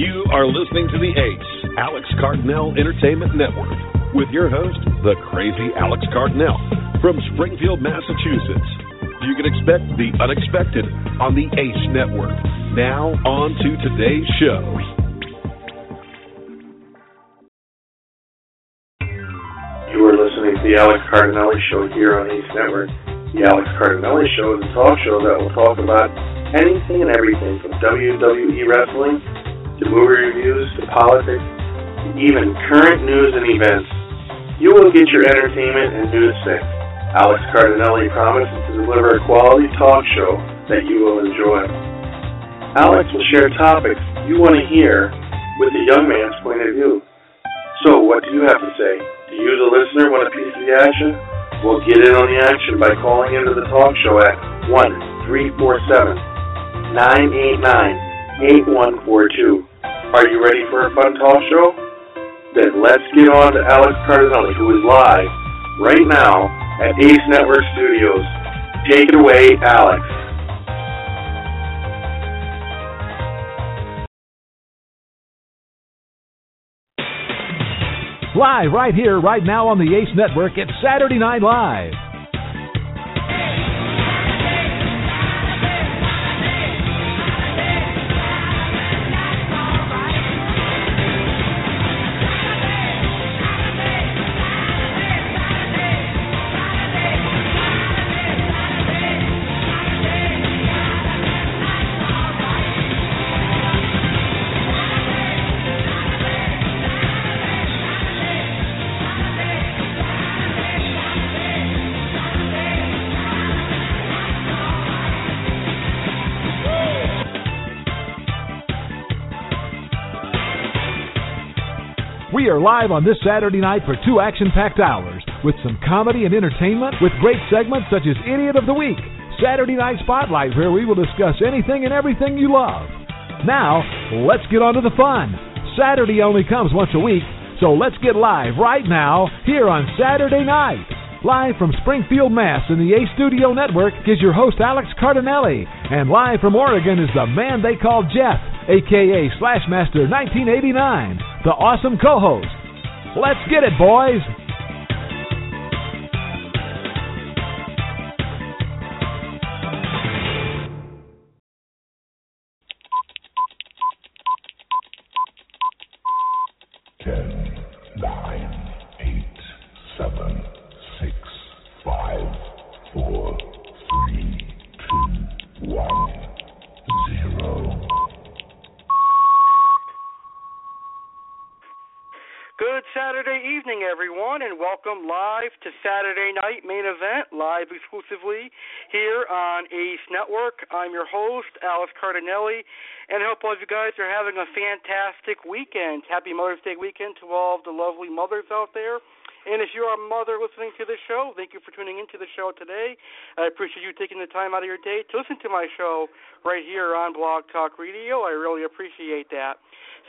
You are listening to the ACE, Alex Cardinale Entertainment Network, with your host, the crazy Alex Cardinale, from Springfield, Massachusetts. You can expect the unexpected on the ACE Network. Now, on to today's show. You are listening to the Alex Cardinale Show here on ACE Network. The Alex Cardinale Show is a talk show that will talk about anything and everything from WWE wrestling to movie reviews to politics to even current news and events. You will get your entertainment and news fix. Alex Cardinale promises to deliver a quality talk show that you will enjoy. Alex will share topics you want to hear with a young man's point of view. So, what do you have to say? Do you, the listener, want a piece of the action? Well, get in on the action by calling into the talk show at 1 347 989 8142. Are you ready for a fun talk show? Then let's get on to Alex Cardinale, who is live right now at Ace Network Studios. Take it away, Alex. Live right here, right now on the Ace Network, it's Saturday Night Live. Live on this Saturday night for two action packed hours with some comedy and entertainment with great segments such as Idiot of the Week, Saturday Night Spotlight, where we will discuss anything and everything you love. Now, let's get on to the fun. Saturday only comes once a week, so let's get live right now here on Saturday night. Live from Springfield, Mass. in the Ace Studio Network is your host, Alex Cardinale. And live from Oregon is the man they call Jeff, aka Slashmaster 1989, the awesome co host. Let's get it, boys! Everyone, and welcome live to Saturday Night Main Event, live exclusively here on Ace Network. I'm your host, Alex Cardinale, and I hope all of you guys are having a fantastic weekend. Happy Mother's Day weekend to all of the lovely mothers out there. And if you are a mother listening to the show, thank you for tuning into the show today. I appreciate you taking the time out of your day to listen to my show right here on Blog Talk Radio. I really appreciate that.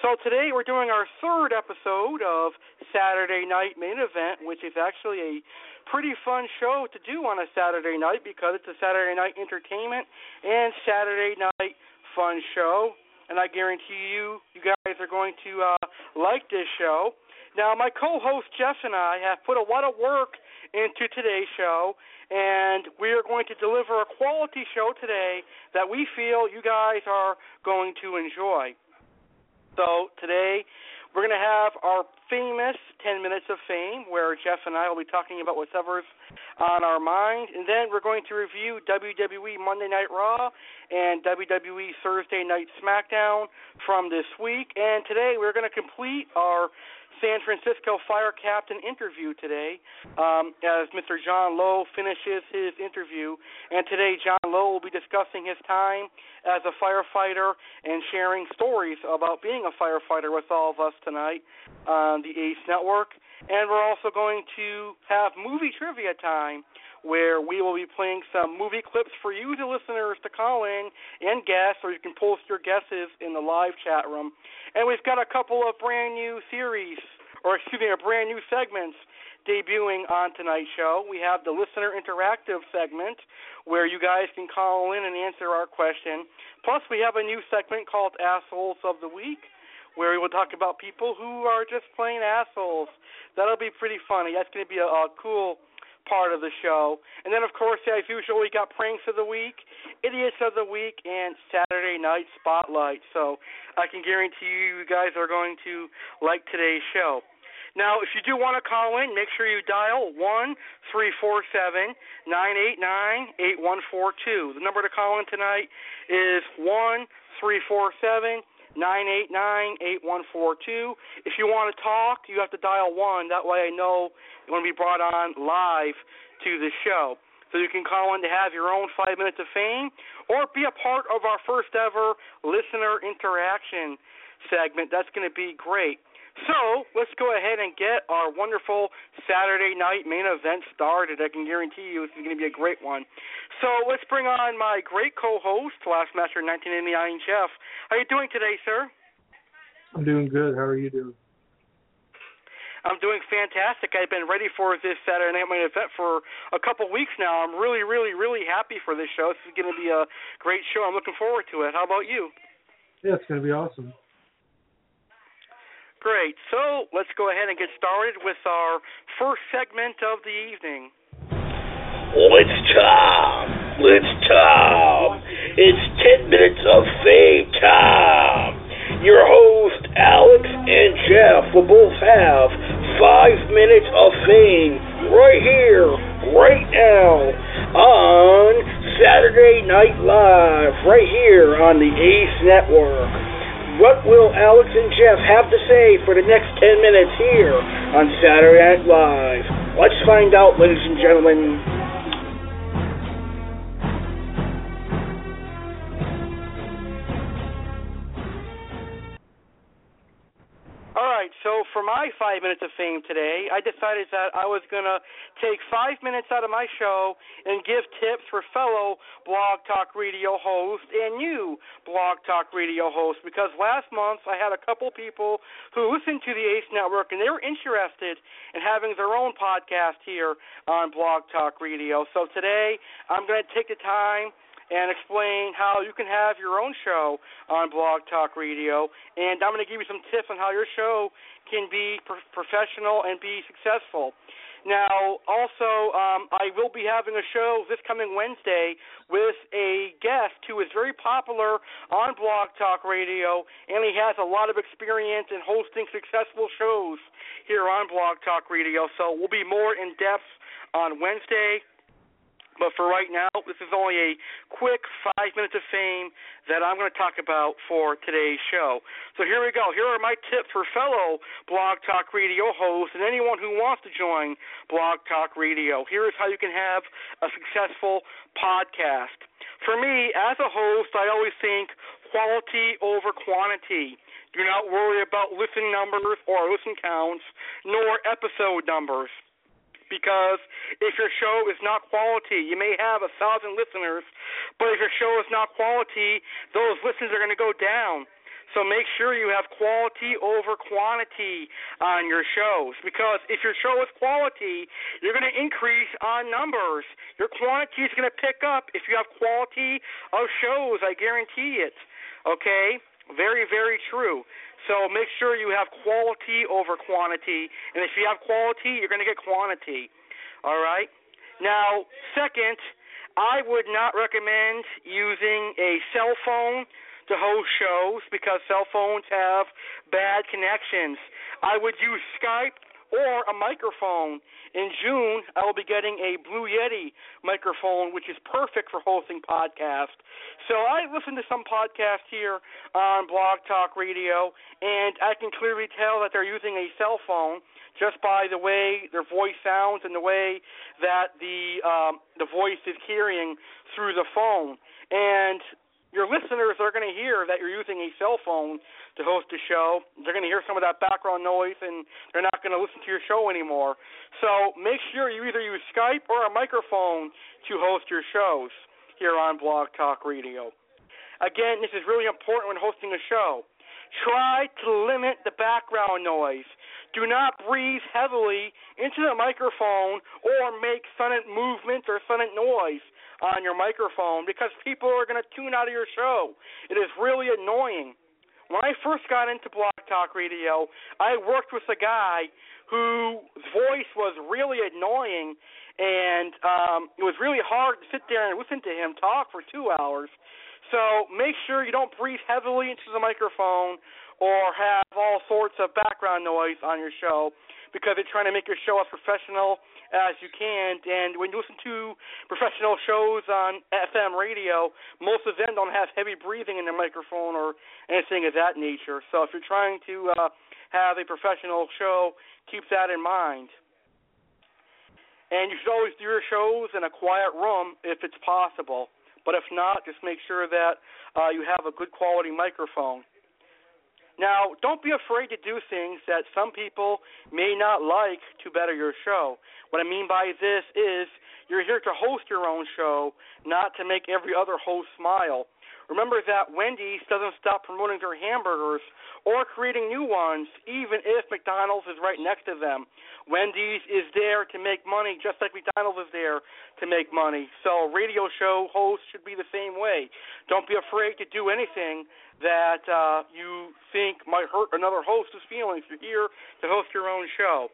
So today we're doing our third episode of Saturday Night Main Event, which is actually a pretty fun show to do on a Saturday night because it's a Saturday night entertainment and Saturday night fun show. And I guarantee you, you guys are going to uh, like this show. Now, my co-host Jeff and I have put a lot of work into today's show, and we are going to deliver a quality show today that we feel you guys are going to enjoy. So today we're going to have our famous 10 minutes of fame where Jeff and I will be talking about whatever's on our mind. And then we're going to review WWE Monday Night Raw and WWE Thursday Night SmackDown from this week. And today we're going to complete our San Francisco Fire Captain interview today um, as Mr. Jon Low finishes his interview. And today, Jon Low will be discussing his time as a firefighter and sharing stories about being a firefighter with all of us tonight on the ACE Network. And we're also going to have movie trivia time where we will be playing some movie clips for you, the listeners, to call in and guess, or you can post your guesses in the live chat room. And we've got a couple of brand new series, or excuse me, a brand new segments debuting on tonight's show. We have the listener interactive segment where you guys can call in and answer our question. Plus, we have a new segment called Assholes of the Week where we will talk about people who are just plain assholes. That'll be pretty funny. That's going to be a, a cool part of the show. And then, of course, as usual, we got pranks of the week, idiots of the week, and Saturday night spotlight. So I can guarantee you, you guys are going to like today's show. Now, if you do want to call in, make sure you dial one three four seven nine eight nine eight one four two. The number to call in tonight is one three nine eight nine eight one four two. If you want to talk, you have to dial one. That way, I know you want to be brought on live to the show. So you can call in to have your own five minutes of fame, or be a part of our first ever listener interaction segment. That's going to be great. So let's go ahead and get our wonderful Saturday night main event started. I can guarantee you this is going to be a great one. So let's bring on my great co-host, Slashmaster 1989 Jeff. How are you doing today, sir? I'm doing good. How are you doing? I'm doing fantastic. I've been ready for this Saturday night main event for a couple weeks now. I'm really, really, really happy for this show. This is going to be a great show. I'm looking forward to it. How about you? Yeah, it's going to be awesome. Great. So let's go ahead and get started with our first segment of the evening. Let's talk. Let's talk. It's 10 minutes of fame time. Your host, Alex and Jeff, will both have five minutes of fame right here, right now, on Saturday Night Live, right here on the Ace Network. What will Alex and Jeff have to say for the next 10 minutes here on Saturday Night Live? Let's find out, ladies and gentlemen. All right, so for my five minutes of fame today, I decided that I was going to take five minutes out of my show and give tips for fellow Blog Talk Radio hosts and new Blog Talk Radio hosts because last month I had a couple people who listened to the ACE Network and they were interested in having their own podcast here on Blog Talk Radio. So today I'm going to take the time and explain how you can have your own show on Blog Talk Radio. And I'm going to give you some tips on how your show can be pro- professional and be successful. Now, also, um, I will be having a show this coming Wednesday with a guest who is very popular on Blog Talk Radio, and he has a lot of experience in hosting successful shows here on Blog Talk Radio. So we'll be more in depth on Wednesday. But for right now, this is only a quick five minutes of fame that I'm going to talk about for today's show. So here we go. Here are my tips for fellow Blog Talk Radio hosts and anyone who wants to join Blog Talk Radio. Here is how you can have a successful podcast. For me, as a host, I always think quality over quantity. Do not worry about listen numbers or listen counts, nor episode numbers because if your show is not quality, you may have a thousand listeners, but if your show is not quality, those listens are going to go down. So make sure you have quality over quantity on your shows because if your show is quality, you're going to increase on numbers. Your quantity is going to pick up if you have quality of shows. I guarantee it. Okay? Very, very true. So make sure you have quality over quantity, and if you have quality, you're going to get quantity. All right. Now, second, I would not recommend using a cell phone to host shows because cell phones have bad connections. I would use Skype or a microphone. In June, I will be getting a Blue Yeti microphone, which is perfect for hosting podcasts. So I listen to some podcasts here on Blog Talk Radio, and I can clearly tell that they're using a cell phone just by the way their voice sounds and the way that the um, the voice is carrying through the phone. And your listeners are going to hear that you're using a cell phone to host a show. They're going to hear some of that background noise, and they're not going to listen to your show anymore. So make sure you either use Skype or a microphone to host your shows here on Blog Talk Radio. Again, this is really important when hosting a show. Try to limit the background noise. Do not breathe heavily into the microphone or make sudden movements or sudden noise on your microphone because people are going to tune out of your show. It is really annoying when I first got into Blog Talk Radio, I worked with a guy whose voice was really annoying, and um, it was really hard to sit there and listen to him talk for two hours. So make sure you don't breathe heavily into the microphone or have all sorts of background noise on your show because it's trying to make your show as professional as you can. And when you listen to professional shows on FM radio, most of them don't have heavy breathing in their microphone or anything of that nature. So if you're trying to uh, have a professional show, keep that in mind. And you should always do your shows in a quiet room if it's possible. But if not, just make sure that uh, you have a good quality microphone. Now, don't be afraid to do things that some people may not like to better your show. What I mean by this is you're here to host your own show, not to make every other host smile. Remember that Wendy's doesn't stop promoting their hamburgers or creating new ones, even if McDonald's is right next to them. Wendy's is there to make money, just like McDonald's is there to make money. So, radio show hosts should be the same way. Don't be afraid to do anything that uh, you think might hurt another host's feelings. You're here to host your own show.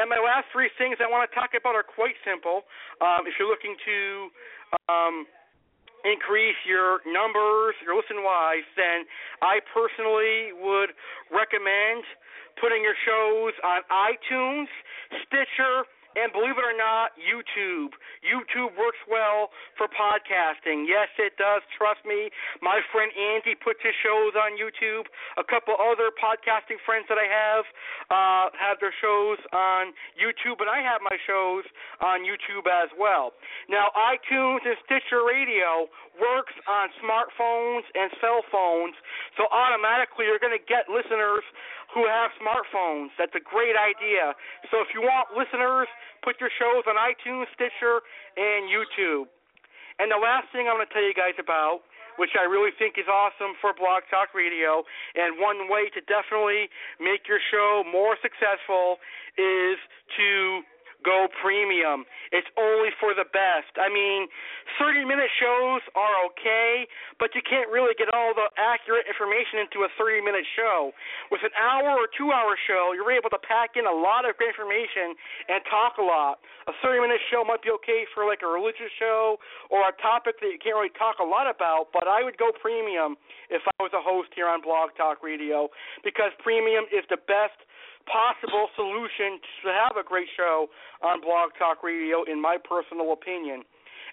And my last three things I want to talk about are quite simple. Um, if you're looking to um, increase your numbers, your listen wise, then I personally would recommend putting your shows on iTunes, Stitcher, and believe it or not, YouTube. YouTube works well for podcasting. Yes, it does. Trust me. My friend Andy puts his shows on YouTube. A couple other podcasting friends that I have uh, have their shows on YouTube, and I have my shows on YouTube as well. Now, iTunes and Stitcher Radio works on smartphones and cell phones, so automatically you're going to get listeners who have smartphones. That's a great idea. So if you want listeners, put your shows on iTunes, Stitcher, and YouTube. And the last thing I'm going to tell you guys about, which I really think is awesome for Blog Talk Radio, and one way to definitely make your show more successful is to go premium. It's only for the best. I mean, 30 minute shows are okay, but you can't really get all the accurate information into a 30 minute show. With an hour or two hour show, you're able to pack in a lot of great information and talk a lot. A 30 minute show might be okay for like a religious show or a topic that you can't really talk a lot about, but I would go premium if I was a host here on Blog Talk Radio because premium is the best possible solution to have a great show on Blog Talk Radio, in my personal opinion.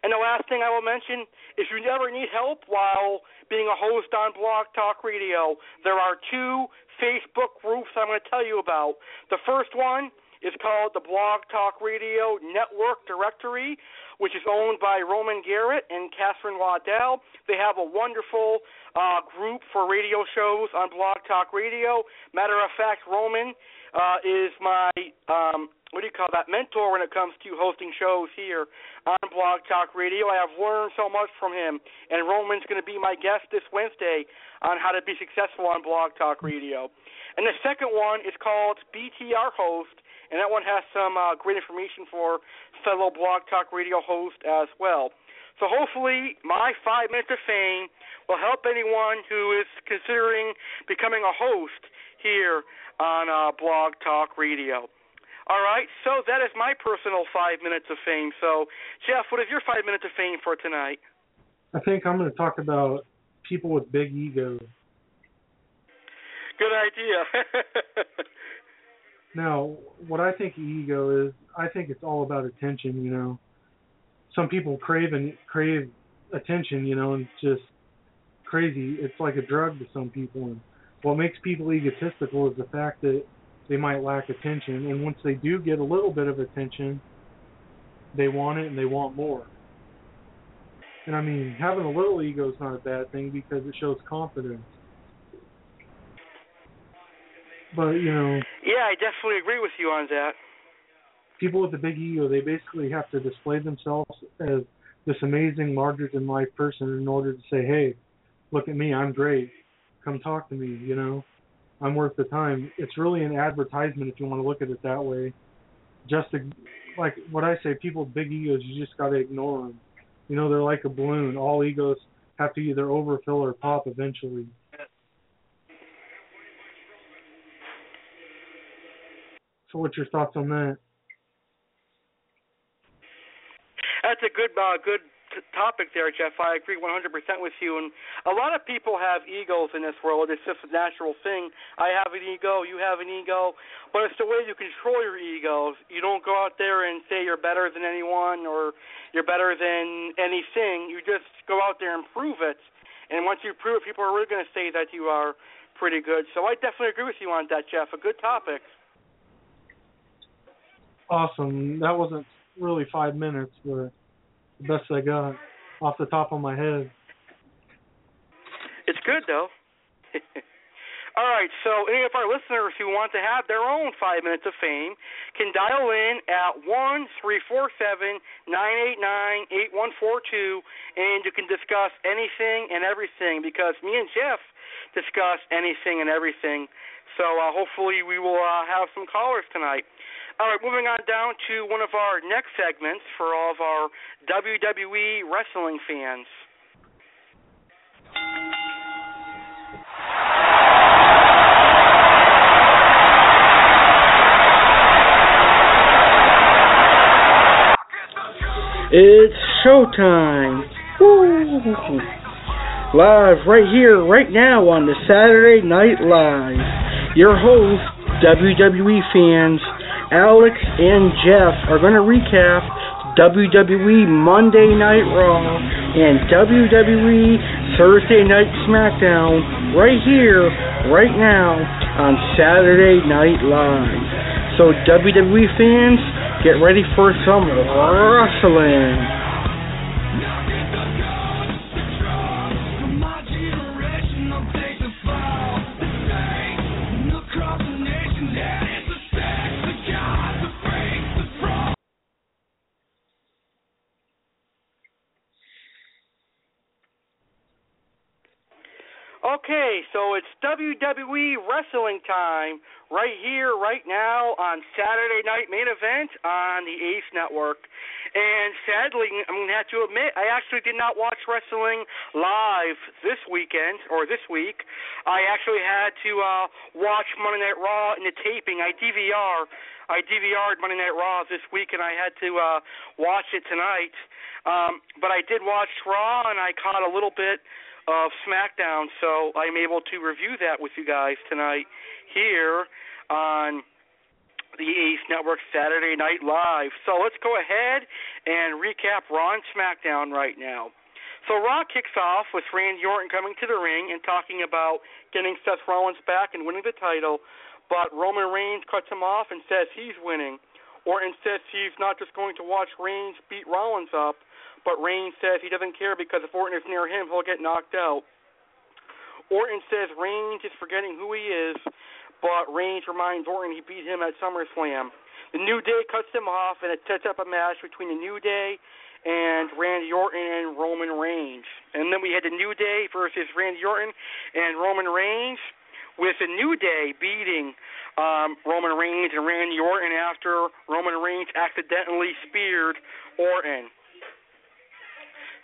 And the last thing I will mention, if you ever need help while being a host on Blog Talk Radio, there are two Facebook groups I'm going to tell you about. The first one is called the Blog Talk Radio Network Directory, which is owned by Roman Garrett and Catherine Waddell. They have a wonderful uh, group for radio shows on Blog Talk Radio. Matter of fact, Roman uh, is my um, what do you call that mentor when it comes to hosting shows here on Blog Talk Radio. I have learned so much from him, and Roman's going to be my guest this Wednesday on how to be successful on Blog Talk Radio. And the second one is called BTR Host, and that one has some uh, great information for fellow Blog Talk Radio hosts as well. So hopefully, my five minutes of fame will help anyone who is considering becoming a host here on uh, Blog Talk Radio. All right, so that is my personal five minutes of fame. So, Jeff, what is your five minutes of fame for tonight? I think I'm going to talk about people with big egos. Good idea. now, what I think ego is, I think it's all about attention. You know, some people crave and crave attention. You know, and it's just crazy. It's like a drug to some people. And what makes people egotistical is the fact that they might lack attention, and once they do get a little bit of attention, they want it and they want more. And I mean, having a little ego is not a bad thing because it shows confidence. But you know. Yeah, I definitely agree with you on that. People with a big ego, they basically have to display themselves as this amazing, larger than life person in order to say, "Hey, look at me, I'm great. Come talk to me." You know. I'm worth the time. It's really an advertisement if you want to look at it that way. Just to, like what I say, people with big egos, you just got to ignore them. You know, they're like a balloon. All egos have to either overfill or pop eventually. So, what's your thoughts on that? That's a good, uh, good t- topic there, Jeff. I agree 100% with you. And a lot of people have egos in this world. It's just a natural thing. I have an ego. You have an ego. But it's the way you control your egos. You don't go out there and say you're better than anyone or you're better than anything. You just go out there and prove it. And once you prove it, people are really going to say that you are pretty good. So I definitely agree with you on that, Jeff. A good topic. Awesome. That wasn't really five minutes, but the best I got off the top of my head. It's good though. All right, so any of our listeners who want to have their own five minutes of fame can dial in at one three four seven nine eight nine eight one four two, and you can discuss anything and everything because me and Jeff discuss anything and everything. So uh, hopefully we will uh, have some callers tonight. All right, moving on down to one of our next segments for all of our WWE wrestling fans. It's showtime. Woo. Live right here, right now on the Saturday Night Live. Your host, WWE fans, Alex and Jeff are going to recap WWE Monday Night Raw and WWE Thursday Night SmackDown right here, right now on Saturday Night Live. So WWE fans, get ready for some wrestling. So it's WWE wrestling time right here, right now on Saturday Night Main Event on the Ace Network. And sadly, I'm going to have to admit, I actually did not watch wrestling live this weekend or this week. I actually had to uh, watch Monday Night Raw in the taping. I DVR. I DVR'd Monday Night Raw this week, and I had to uh, watch it tonight. Um, but I did watch Raw, and I caught a little bit of SmackDown, so I'm able to review that with you guys tonight here on the Ace Network Saturday Night Live. So let's go ahead and recap Raw and SmackDown right now. So Raw kicks off with Randy Orton coming to the ring and talking about getting Seth Rollins back and winning the title, but Roman Reigns cuts him off and says he's winning. Orton says he's not just going to watch Reigns beat Rollins up, but Reigns says he doesn't care because if Orton is near him, he'll get knocked out. Orton says Reigns is forgetting who he is, but Reigns reminds Orton he beat him at SummerSlam. The New Day cuts him off, and it sets up a match between the New Day and Randy Orton and Roman Reigns. And then we had the New Day versus Randy Orton and Roman Reigns, with the New Day beating um, Roman Reigns and Randy Orton after Roman Reigns accidentally speared Orton.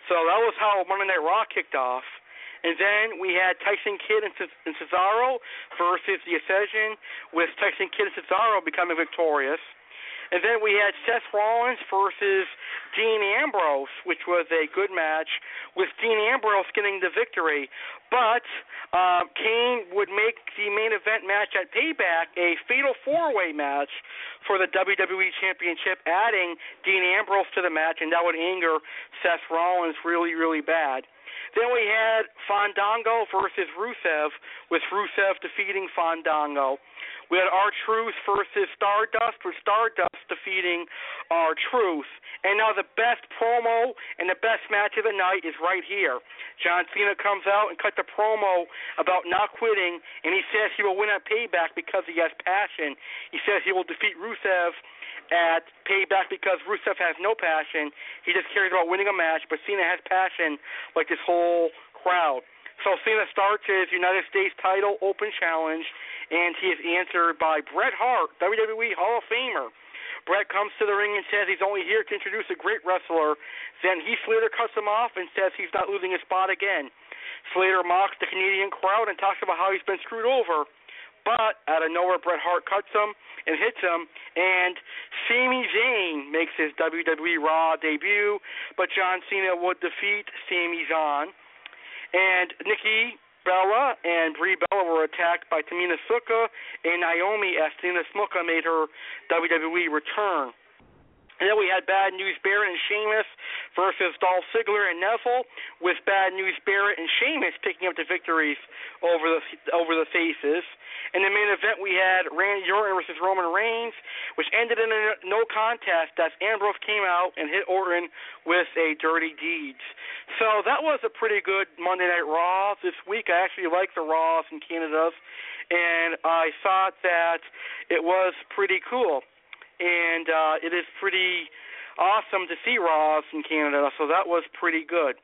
So that was how Monday Night Raw kicked off. And then we had Tyson Kidd and, C- and Cesaro versus the Ascension, with Tyson Kidd and Cesaro becoming victorious. And then we had Seth Rollins versus Dean Ambrose, which was a good match, with Dean Ambrose getting the victory. But uh, Kane would make the main event match at Payback a fatal four way match for the WWE Championship, adding Dean Ambrose to the match, and that would anger Seth Rollins really, really bad. Then we had Fandango versus Rusev, with Rusev defeating Fandango. We had R-Truth versus Stardust, with Stardust defeating R-Truth. And now the best promo and the best match of the night is right here. John Cena comes out and cut the promo about not quitting, and he says he will win at Payback because he has passion. He says he will defeat Rusev at Payback because Rusev has no passion. He just cares about winning a match, but Cena has passion like this whole crowd. So Cena starts his United States title open challenge, and he is answered by Bret Hart, WWE Hall of Famer. Bret comes to the ring and says he's only here to introduce a great wrestler. Then Heath Slater cuts him off and says he's not losing his spot again. Slater mocks the Canadian crowd and talks about how he's been screwed over. But out of nowhere, Bret Hart cuts him and hits him, and Sami Zayn makes his WWE Raw debut, but John Cena would defeat Sami Zayn. And Nikki Bella and Brie Bella were attacked by Tamina Snuka and Naomi as Tamina Snuka made her WWE return. And then we had Bad News Barrett and Sheamus versus Dolph Ziggler and Neville, with Bad News Barrett and Sheamus picking up the victories over the over the faces. In the main event, we had Randy Orton versus Roman Reigns, which ended in a no contest as Ambrose came out and hit Orton with a dirty deeds. So that was a pretty good Monday Night Raw this week. I actually like the Raws and Canada's, and I thought that it was pretty cool and uh, it is pretty awesome to see Raws in Canada. So that was pretty good.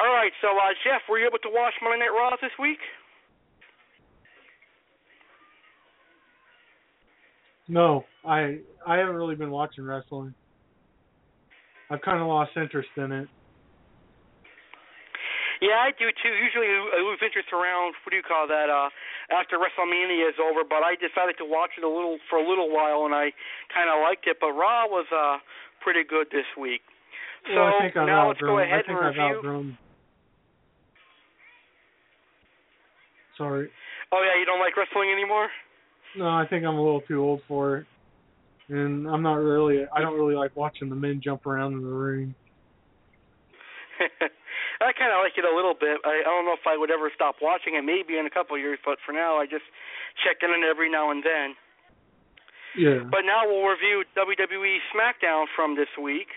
All right, so uh, Jeff, were you able to watch Monday Night Raw this week? No, I I haven't really been watching wrestling. I've kind of lost interest in it. Yeah, I do too. Usually I lose interest around what do you call that? Uh after WrestleMania is over, but I decided to watch it a little for a little while and I kind of liked it, but Raw was uh pretty good this week. So well, I think I've now outgrown, let's go ahead I think and I've review. outgrown. Sorry. Oh yeah, you don't like wrestling anymore? No, I think I'm a little too old for it. And I'm not really I don't really like watching the men jump around in the ring. I kind of like it a little bit. I, I don't know if I would ever stop watching it. Maybe in a couple of years, but for now, I just check in every now and then. Yeah. But now we'll review WWE SmackDown from this week.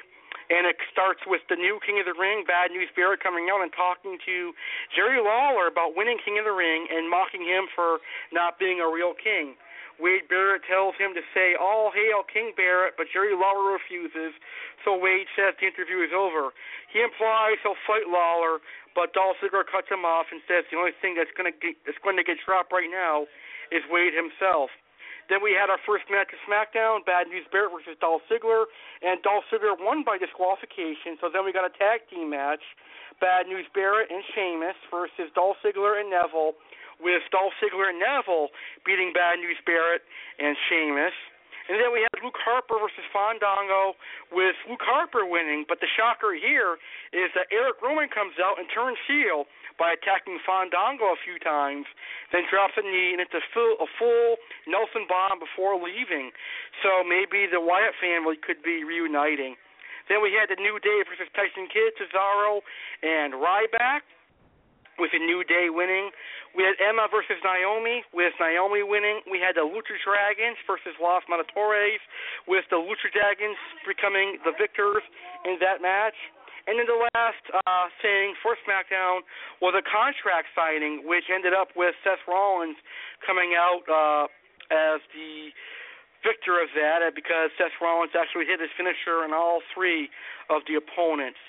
And it starts with the new King of the Ring, Bad News Barrett, coming out and talking to Jerry Lawler about winning King of the Ring and mocking him for not being a real king. Wade Barrett tells him to say, All hail King Barrett, but Jerry Lawler refuses, so Wade says the interview is over. He implies he'll fight Lawler, but Dolph Ziggler cuts him off and says the only thing that's going to get, that's going to get dropped right now is Wade himself. Then we had our first match of SmackDown, Bad News Barrett versus Dolph Ziggler, and Dolph Ziggler won by disqualification. So then we got a tag team match, Bad News Barrett and Sheamus versus Dolph Ziggler and Neville, with Dolph Ziggler and Neville beating Bad News Barrett and Sheamus. And then we had Luke Harper versus Fandango with Luke Harper winning. But the shocker here is that Eric Rowan comes out and turns heel by attacking Fandango a few times, then drops a knee and it's a full, a full Nelson bomb before leaving. So maybe the Wyatt family could be reuniting. Then we had the New Day versus Tyson Kidd, Cesaro, and Ryback with a New Day winning. We had Emma versus Naomi, with Naomi winning. We had the Lucha Dragons versus Los Matadores, with the Lucha Dragons becoming the victors in that match. And then the last uh, thing for SmackDown was a contract signing, which ended up with Seth Rollins coming out uh, as the victor of that because Seth Rollins actually hit his finisher on all three of the opponents.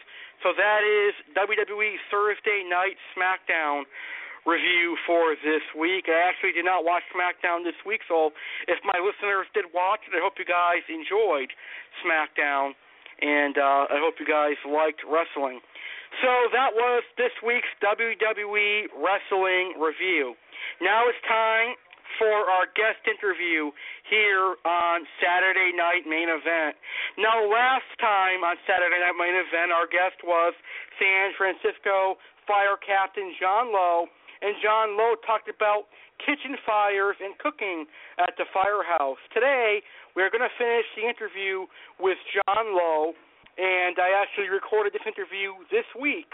So that is WWE Thursday Night SmackDown review for this week. I actually did not watch SmackDown this week, so if my listeners did watch it, I hope you guys enjoyed SmackDown, and uh, I hope you guys liked wrestling. So that was this week's WWE Wrestling Review. Now it's time for our guest interview here on Saturday Night Main Event. Now, last time on Saturday Night Main Event, our guest was San Francisco Fire Captain Jon Low, and Jon Low talked about kitchen fires and cooking at the firehouse. Today, we're going to finish the interview with Jon Low, and I actually recorded this interview this week.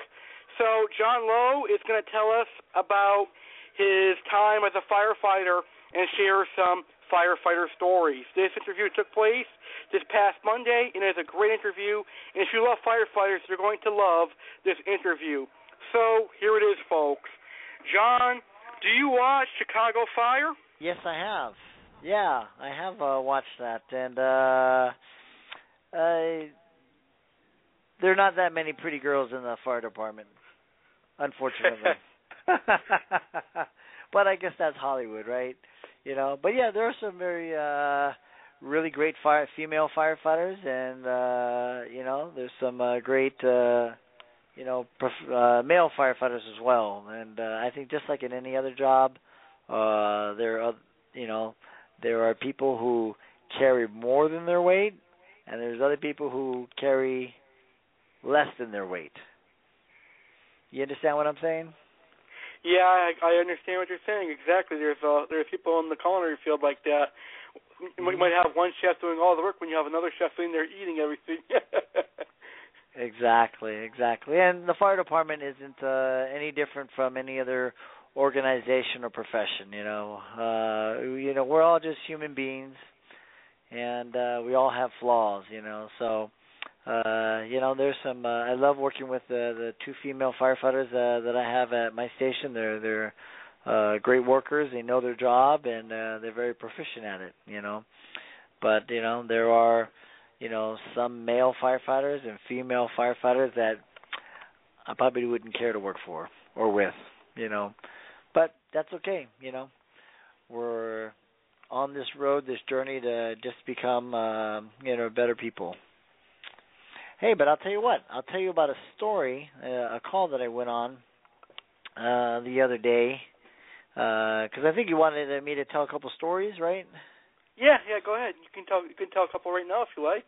So, Jon Low is going to tell us about his time as a firefighter and share some firefighter stories. This interview took place this past Monday, and it's a great interview. And if you love firefighters, you're going to love this interview. So, here it is, folks. Jon, do you watch Chicago Fire? Yes, I have. Yeah, I have uh, watched that, and uh, I, there are not that many pretty girls in the fire department, unfortunately. but I guess that's Hollywood, right? You know. But yeah, there are some very uh really great fire female firefighters and uh you know, there's some uh great uh you know, prof- uh, male firefighters as well. And uh, I think just like in any other job, Uh, there are, you know, there are people who carry more than their weight, and there's other people who carry less than their weight. You understand what I'm saying? Yeah, I, I understand what you're saying. Exactly. There's uh, there's people in the culinary field like that. You might- you might have one chef doing all the work when you have another chef sitting there eating everything. Exactly, exactly. And the fire department isn't uh, any different from any other organization or profession. You know, uh, you know, we're all just human beings, and uh, we all have flaws. You know, so uh, you know, there's some. Uh, I love working with the the two female firefighters uh, that I have at my station. They're they're uh, great workers. They know their job, and uh, they're very proficient at it. You know, but you know, there are you know, some male firefighters and female firefighters that I probably wouldn't care to work for or with, you know. But that's okay, you know. We're on this road, this journey to just become uh, you know, better people. Hey, but I'll tell you what. I'll tell you about a story, uh, a call that I went on uh the other day because I think you wanted me to tell a couple stories, right? Yeah, yeah. Go ahead. You can tell you can tell a couple right now if you like.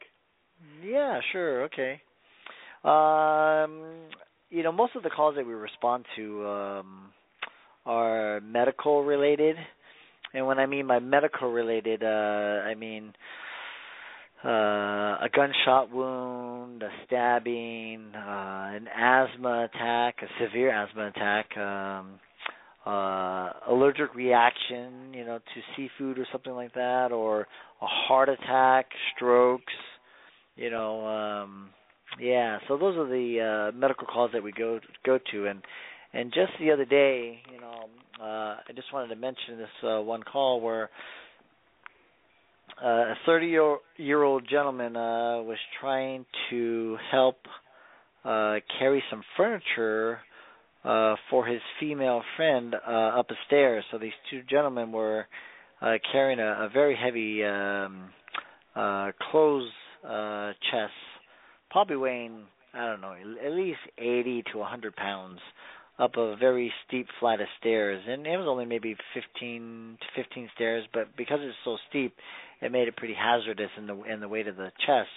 Yeah, sure. Okay. Um, you know, most of the calls that we respond to um, are medical related, and when I mean by medical related, uh, I mean uh, a gunshot wound, a stabbing, uh, an asthma attack, a severe asthma attack. Um, uh allergic reaction you know to seafood or something like that or a heart attack strokes you know um yeah so those are the uh medical calls that we go go to. And and just the other day you know uh i just wanted to mention this uh one call where uh, a 30 year, year old gentleman uh was trying to help uh carry some furniture uh for his female friend uh up the stairs. So these two gentlemen were uh carrying a, a very heavy um uh clothes uh chest probably weighing i don't know at least 80 to a 100 pounds up a very steep flight of stairs. And it was only maybe 15 to 15 stairs but because it's so steep it made it pretty hazardous in the in the weight of the chest.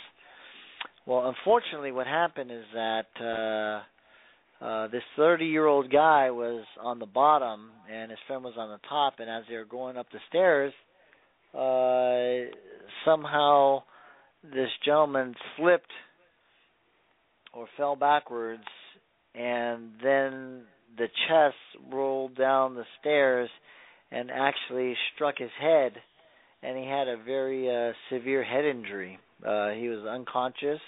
Well unfortunately what happened is that uh uh this 30 year old guy was on the bottom and his friend was on the top and as they were going up the stairs uh somehow this gentleman slipped or fell backwards and then the chest rolled down the stairs and actually struck his head and he had a very uh severe head injury. Uh he was unconscious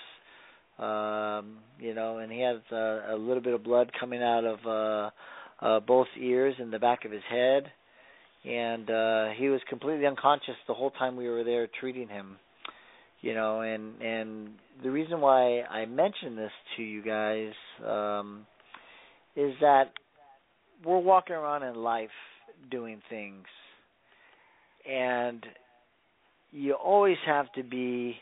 um you know and he has uh, a little bit of blood coming out of uh uh both ears and the back of his head. And uh he was completely unconscious the whole time we were there treating him you know. And and the reason why I mention this to you guys um is that we're walking around in life doing things. And you always have to be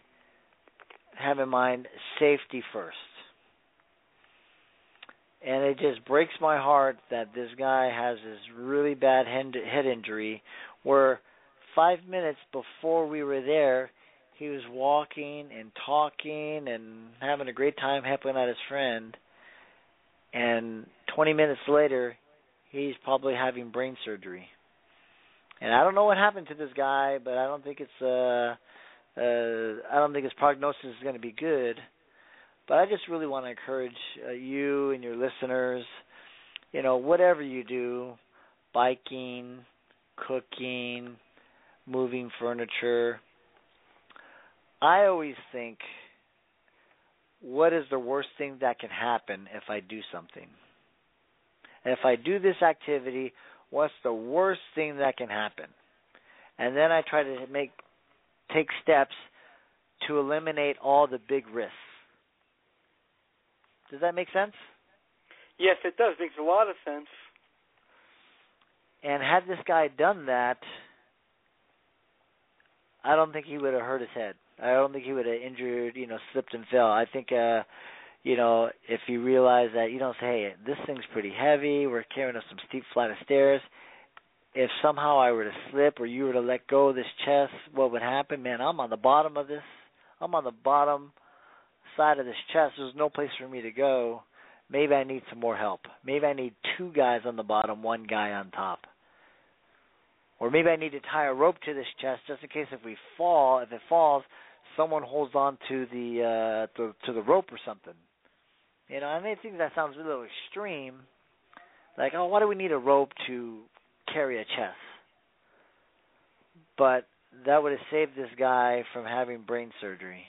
have in mind safety first. And it just breaks my heart that this guy has this really bad head injury where 5 minutes before we were there, he was walking and talking and having a great time helping out his friend. And 20 minutes later, he's probably having brain surgery. And I don't know what happened to this guy, but I don't think it's uh uh, I don't think his prognosis is going to be good. But I just really want to encourage uh, you and your listeners, you know, whatever you do, biking, cooking, moving furniture, I always think, what is the worst thing that can happen if I do something? And if I do this activity, what's the worst thing that can happen? And then I try to make take steps to eliminate all the big risks. Does that make sense? Yes, it does. It makes a lot of sense. And had this guy done that, I don't think he would have hurt his head. I don't think he would have injured, you know, slipped and fell. I think uh you know, if you realize that you don't say, hey, this thing's pretty heavy, we're carrying up some steep flight of stairs, if somehow I were to slip or you were to let go of this chest, what would happen? Man, I'm on the bottom of this. I'm on the bottom side of this chest. There's no place for me to go. Maybe I need some more help. Maybe I need two guys on the bottom, one guy on top. Or maybe I need to tie a rope to this chest just in case if we fall, if it falls, someone holds on to the uh to, to the rope or something. You know, I may think that sounds a little extreme. Like, oh, why do we need a rope to carry a chest? But that would have saved this guy from having brain surgery.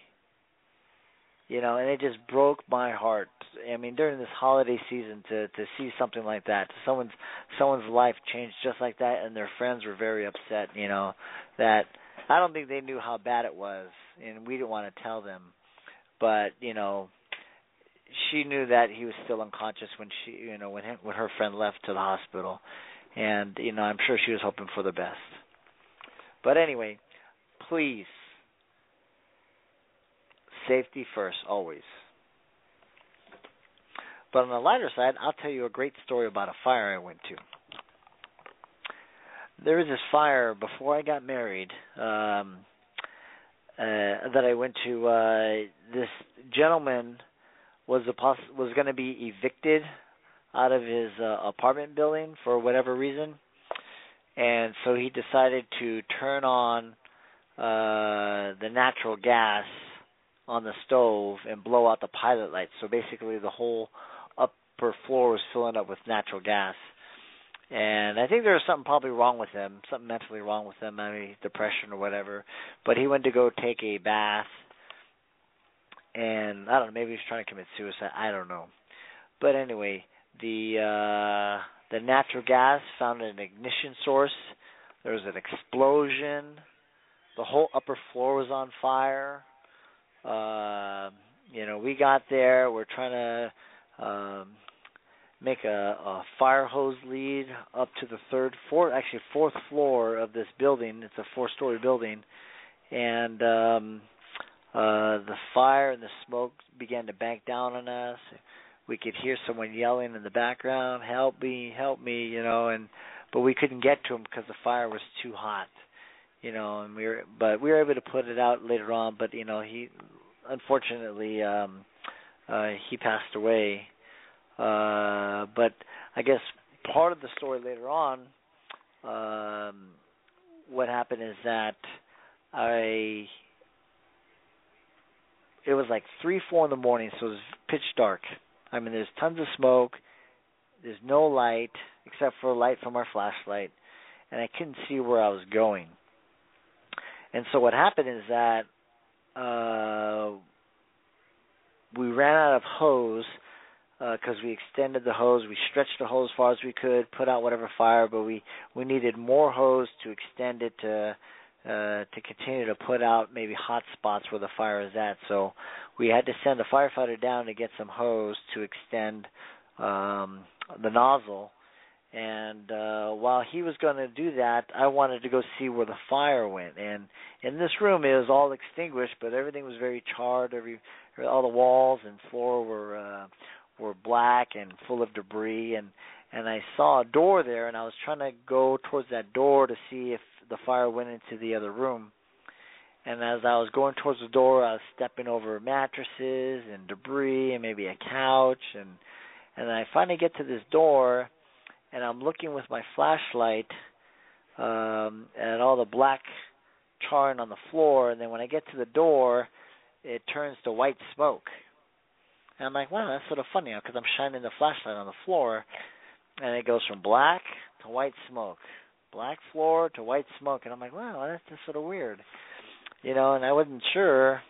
You know, and it just broke my heart. I mean, during this holiday season, to to see something like that, someone's someone's life changed just like that, and their friends were very upset. You know, that I don't think they knew how bad it was, and we didn't want to tell them. But you know, she knew that he was still unconscious when she, you know, when him, when her friend left to the hospital, and you know, I'm sure she was hoping for the best. But anyway, please, safety first, always. But on the lighter side, I'll tell you a great story about a fire I went to. There was this fire before I got married um, uh, that I went to. Uh, this gentleman was a poss- was going to be evicted out of his uh, apartment building for whatever reason, and so he decided to turn on uh the natural gas on the stove and blow out the pilot lights. So basically, the whole upper floor was filling up with natural gas. And I think there was something probably wrong with him, something mentally wrong with him, maybe depression or whatever. But he went to go take a bath, and I don't know, maybe he was trying to commit suicide. I don't know. But anyway, the uh the natural gas found an ignition source. There was an explosion. The whole upper floor was on fire. Uh, you know, we got there. We're trying to um, make a, a fire hose lead up to the third, fourth, actually fourth floor of this building. It's a four-story building, and um, uh, the fire and the smoke began to bank down on us we could hear someone yelling in the background, "Help me, help me!" You know, and but we couldn't get to him because the fire was too hot. You know, and we were, but we were able to put it out later on. But you know, he unfortunately um uh he passed away. Uh but I guess part of the story later on um what happened is that I it was like three, four in the morning, so it was pitch dark. I mean, there's tons of smoke. There's no light except for light from our flashlight, and I couldn't see where I was going. And so what happened is that uh, we ran out of hose because uh, we extended the hose. We stretched the hose as far as we could, put out whatever fire, but we we needed more hose to extend it to uh, to continue to put out maybe hot spots where the fire is at. So we had to send a firefighter down to get some hose to extend um, the nozzle. And uh, while he was going to do that, I wanted to go see where the fire went. And in this room, it was all extinguished, but everything was very charred. Every all the walls and floor were uh, were black and full of debris. And and I saw a door there, and I was trying to go towards that door to see if the fire went into the other room. And as I was going towards the door, I was stepping over mattresses and debris and maybe a couch. And and I finally get to this door and I'm looking with my flashlight um at all the black charring on the floor. And then when I get to the door it turns to white smoke. And I'm like, wow, that's sort of funny because I'm shining the flashlight on the floor and it goes from black to white smoke. Black floor to white smoke, and I'm like, wow, that's just sort of weird, you know. And I wasn't sure,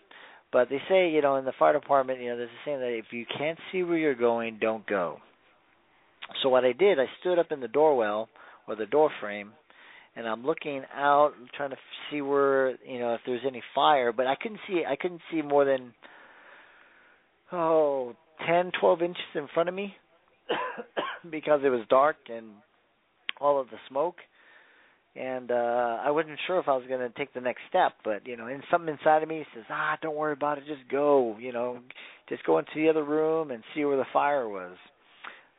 but they say, you know, in the fire department, you know, there's a saying that if you can't see where you're going, don't go. So what I did, I stood up in the doorwell or the door frame, and I'm looking out, trying to see where, you know, if there's any fire, but I couldn't see. I couldn't see more than oh, ten, twelve inches in front of me because it was dark and all of the smoke and uh I wasn't sure if I was going to take the next step, but you know, and something inside of me says, "Ah, don't worry about it, just go, you know, just go into the other room and see where the fire was."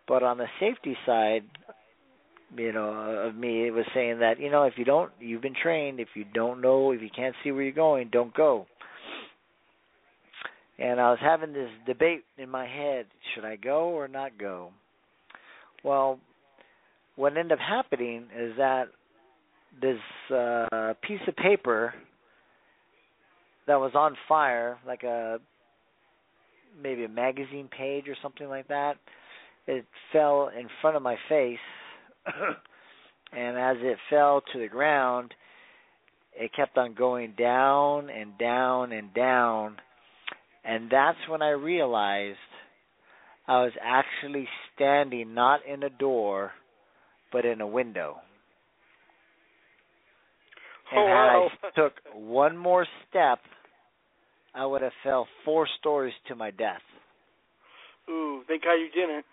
But on the safety side, you know of me it was saying that you know if you don't you've been trained. If you don't know if you can't see where you're going don't go. And i was having this debate in my head should i go or not go? Well what ended up happening is that this uh piece of paper that was on fire like a maybe a magazine page or something like that it fell in front of my face and as it fell to the ground, it kept on going down and down and down. And that's when I realized I was actually standing not in a door, but in a window. And Oh, had wow. I took one more step, I would have fell four stories to my death. Ooh, thank God you didn't.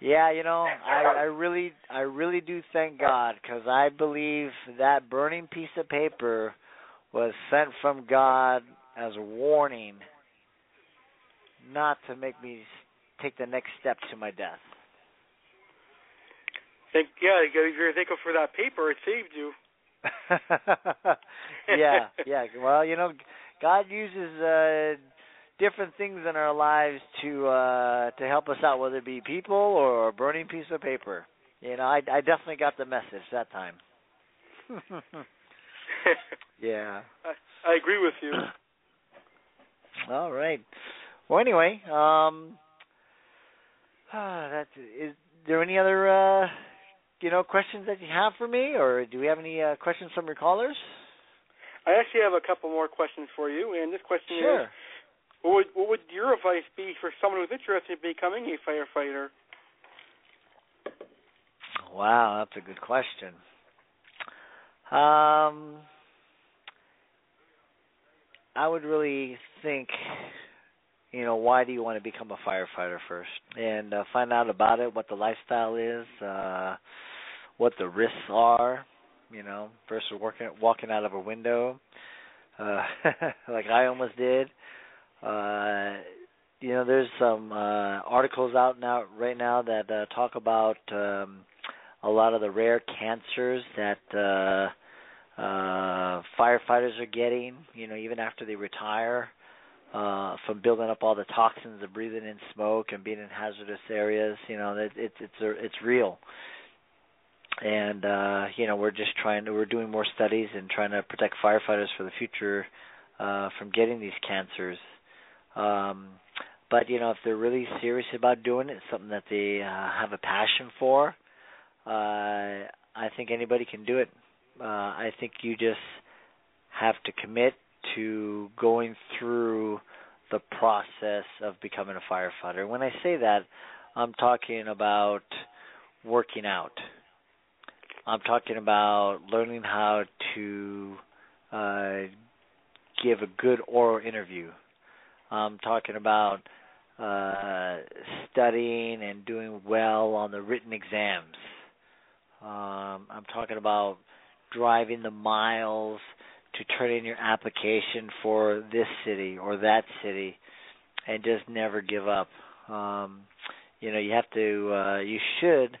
Yeah, you know, I I really I really do thank God because I believe that burning piece of paper was sent from God as a warning not to make me take the next step to my death. Thank yeah, if you're thankful for that paper, it saved you. yeah, yeah. Well, you know, God uses uh different things in our lives to uh to help us out, whether it be people or a burning piece of paper. You know, I I definitely got the message that time. yeah. I, I agree with you. All right. Well, anyway, um, uh, that's is there any other uh, you know questions that you have for me, or do we have any uh, questions from your callers? I actually have a couple more questions for you, and this question Sure. is: what would what would your advice be for someone who's interested in becoming a firefighter? Wow, that's a good question. Um, I would really think, you know, why do you want to become a firefighter first, and uh, find out about it, what the lifestyle is, uh, what the risks are, you know, versus working walking out of a window, uh, like I almost did. Uh, you know, there's some uh, articles out now right now that uh, talk about um, a lot of the rare cancers that uh, uh, firefighters are getting. You know, even after they retire, uh, from building up all the toxins of breathing in smoke and being in hazardous areas. You know, it, it's it's a, it's real. And uh, you know, we're just trying to we're doing more studies and trying to protect firefighters for the future uh, from getting these cancers. Um, but you know, if they're really serious about doing it, something that they uh, have a passion for, uh, I think anybody can do it. Uh, I think you just have to commit to going through the process of becoming a firefighter. When I say that, I'm talking about working out. I'm talking about learning how to uh, give a good oral interview. I'm talking about uh, studying and doing well on the written exams. Um, I'm talking about driving the miles to turn in your application for this city or that city, and just never give up. Um, you know, you have to. Uh, you should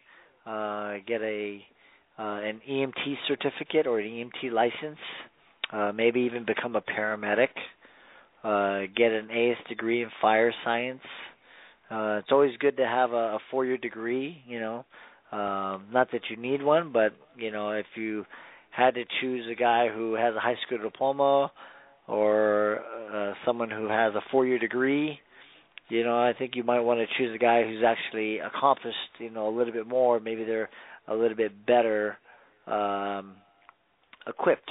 uh, get a an EMT certificate or an EMT license. Uh, maybe even become a paramedic. Uh, get an AS degree in fire science. Uh, it's always good to have a, a four-year degree. You know, um, not that you need one, but you know, if you had to choose a guy who has a high school diploma or uh, someone who has a four-year degree, you know, I think you might want to choose a guy who's actually accomplished, you know, a little bit more. Maybe they're a little bit better um, equipped,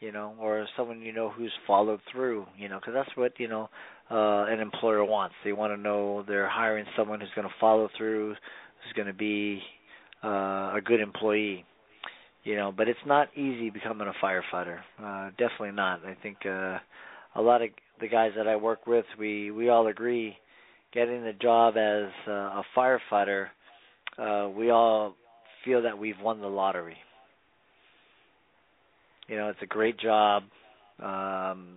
you know, or someone you know who's followed through, you know, because that's what you know uh, an employer wants. They want to know they're hiring someone who's going to follow through, who's going to be uh, a good employee you know but it's not easy becoming a firefighter uh definitely not i think uh a lot of the guys that i work with we we all agree getting the job as uh, a firefighter uh we all feel that we've won the lottery you know it's a great job um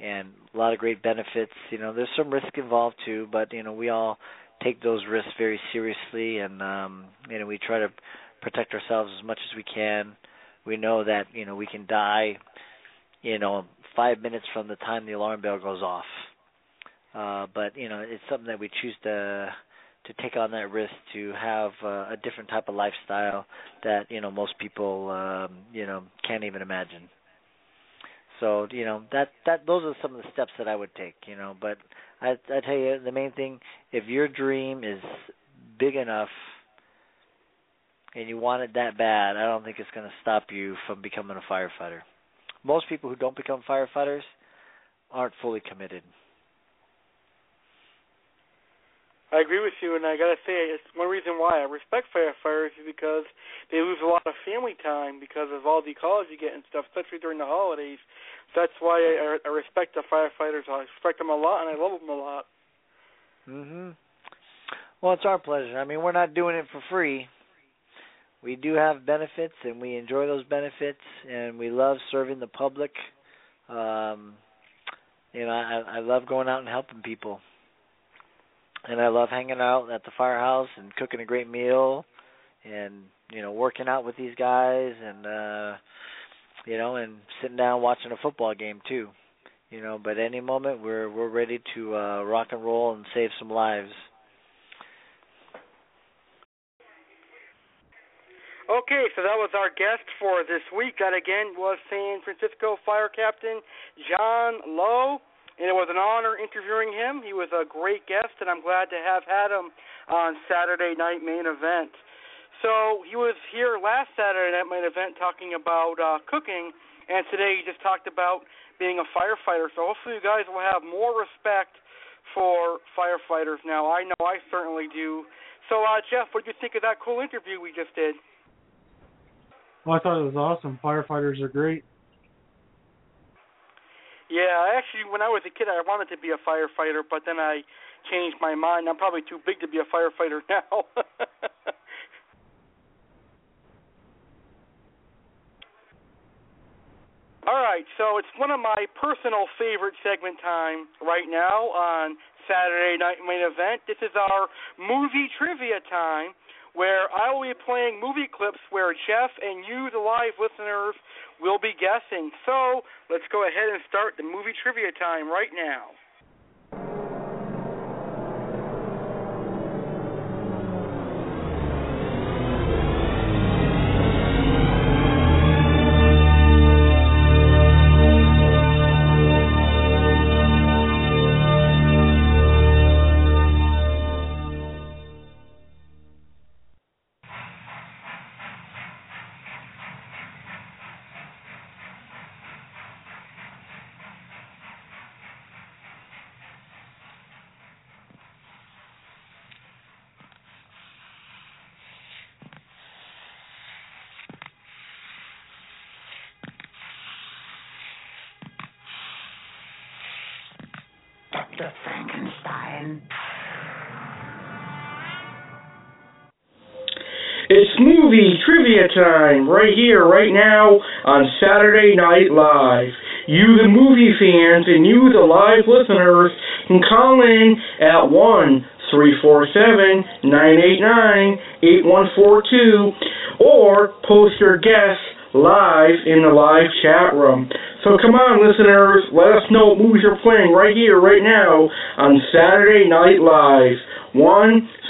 and a lot of great benefits you know there's some risk involved too but you know we all take those risks very seriously, and um, you know we try to protect ourselves as much as we can. We know that you know we can die, you know, five minutes from the time the alarm bell goes off. Uh, but you know, it's something that we choose to to take on that risk to have uh, a different type of lifestyle that you know most people um, you know can't even imagine. So you know that that those are some of the steps that I would take. You know, but I I tell you the main thing if your dream is big enough and you want it that bad, I don't think it's going to stop you from becoming a firefighter. Most people who don't become firefighters aren't fully committed. I agree with you, and I gotta say, it's one reason why I respect firefighters is because they lose a lot of family time because of all the calls you get and stuff, especially during the holidays. That's why I, I respect the firefighters. I respect them a lot, and I love them a lot. Mhm. Well, it's our pleasure. I mean, we're not doing it for free. We do have benefits, and we enjoy those benefits, and we love serving the public. Um, you know, I, I love going out and helping people and I love hanging out at the firehouse and cooking a great meal and you know working out with these guys and uh you know and sitting down watching a football game too. You know but any moment we're we're ready to uh rock and roll and save some lives. Okay, so that was our guest for this week. That again was San Francisco Fire Captain Jon Low and it was an honor interviewing him. He was a great guest, and I'm glad to have had him on Saturday Night Main Event. So he was here last Saturday Night Main Event talking about uh, cooking, and today he just talked about being a firefighter. So hopefully you guys will have more respect for firefighters now. I know I certainly do. So uh, Jeff, what did you think of that cool interview we just did? Well, I thought it was awesome. Firefighters are great. Yeah, actually, when I was a kid, I wanted to be a firefighter, but then I changed my mind. I'm probably too big to be a firefighter now. All right, so it's one of my personal favorite segment time right now on Saturday Night Main Event. This is our movie trivia time where I will be playing movie clips where Jeff and you, the live listeners, will be guessing. So let's go ahead and start the movie trivia time right now. Movie trivia time right here, right now on Saturday Night Live. You, the movie fans, and you, the live listeners, can call in at 1 347 989 8142 or post your guess live in the live chat room. So come on, listeners, let us know what movies you're playing right here, right now on Saturday Night Live.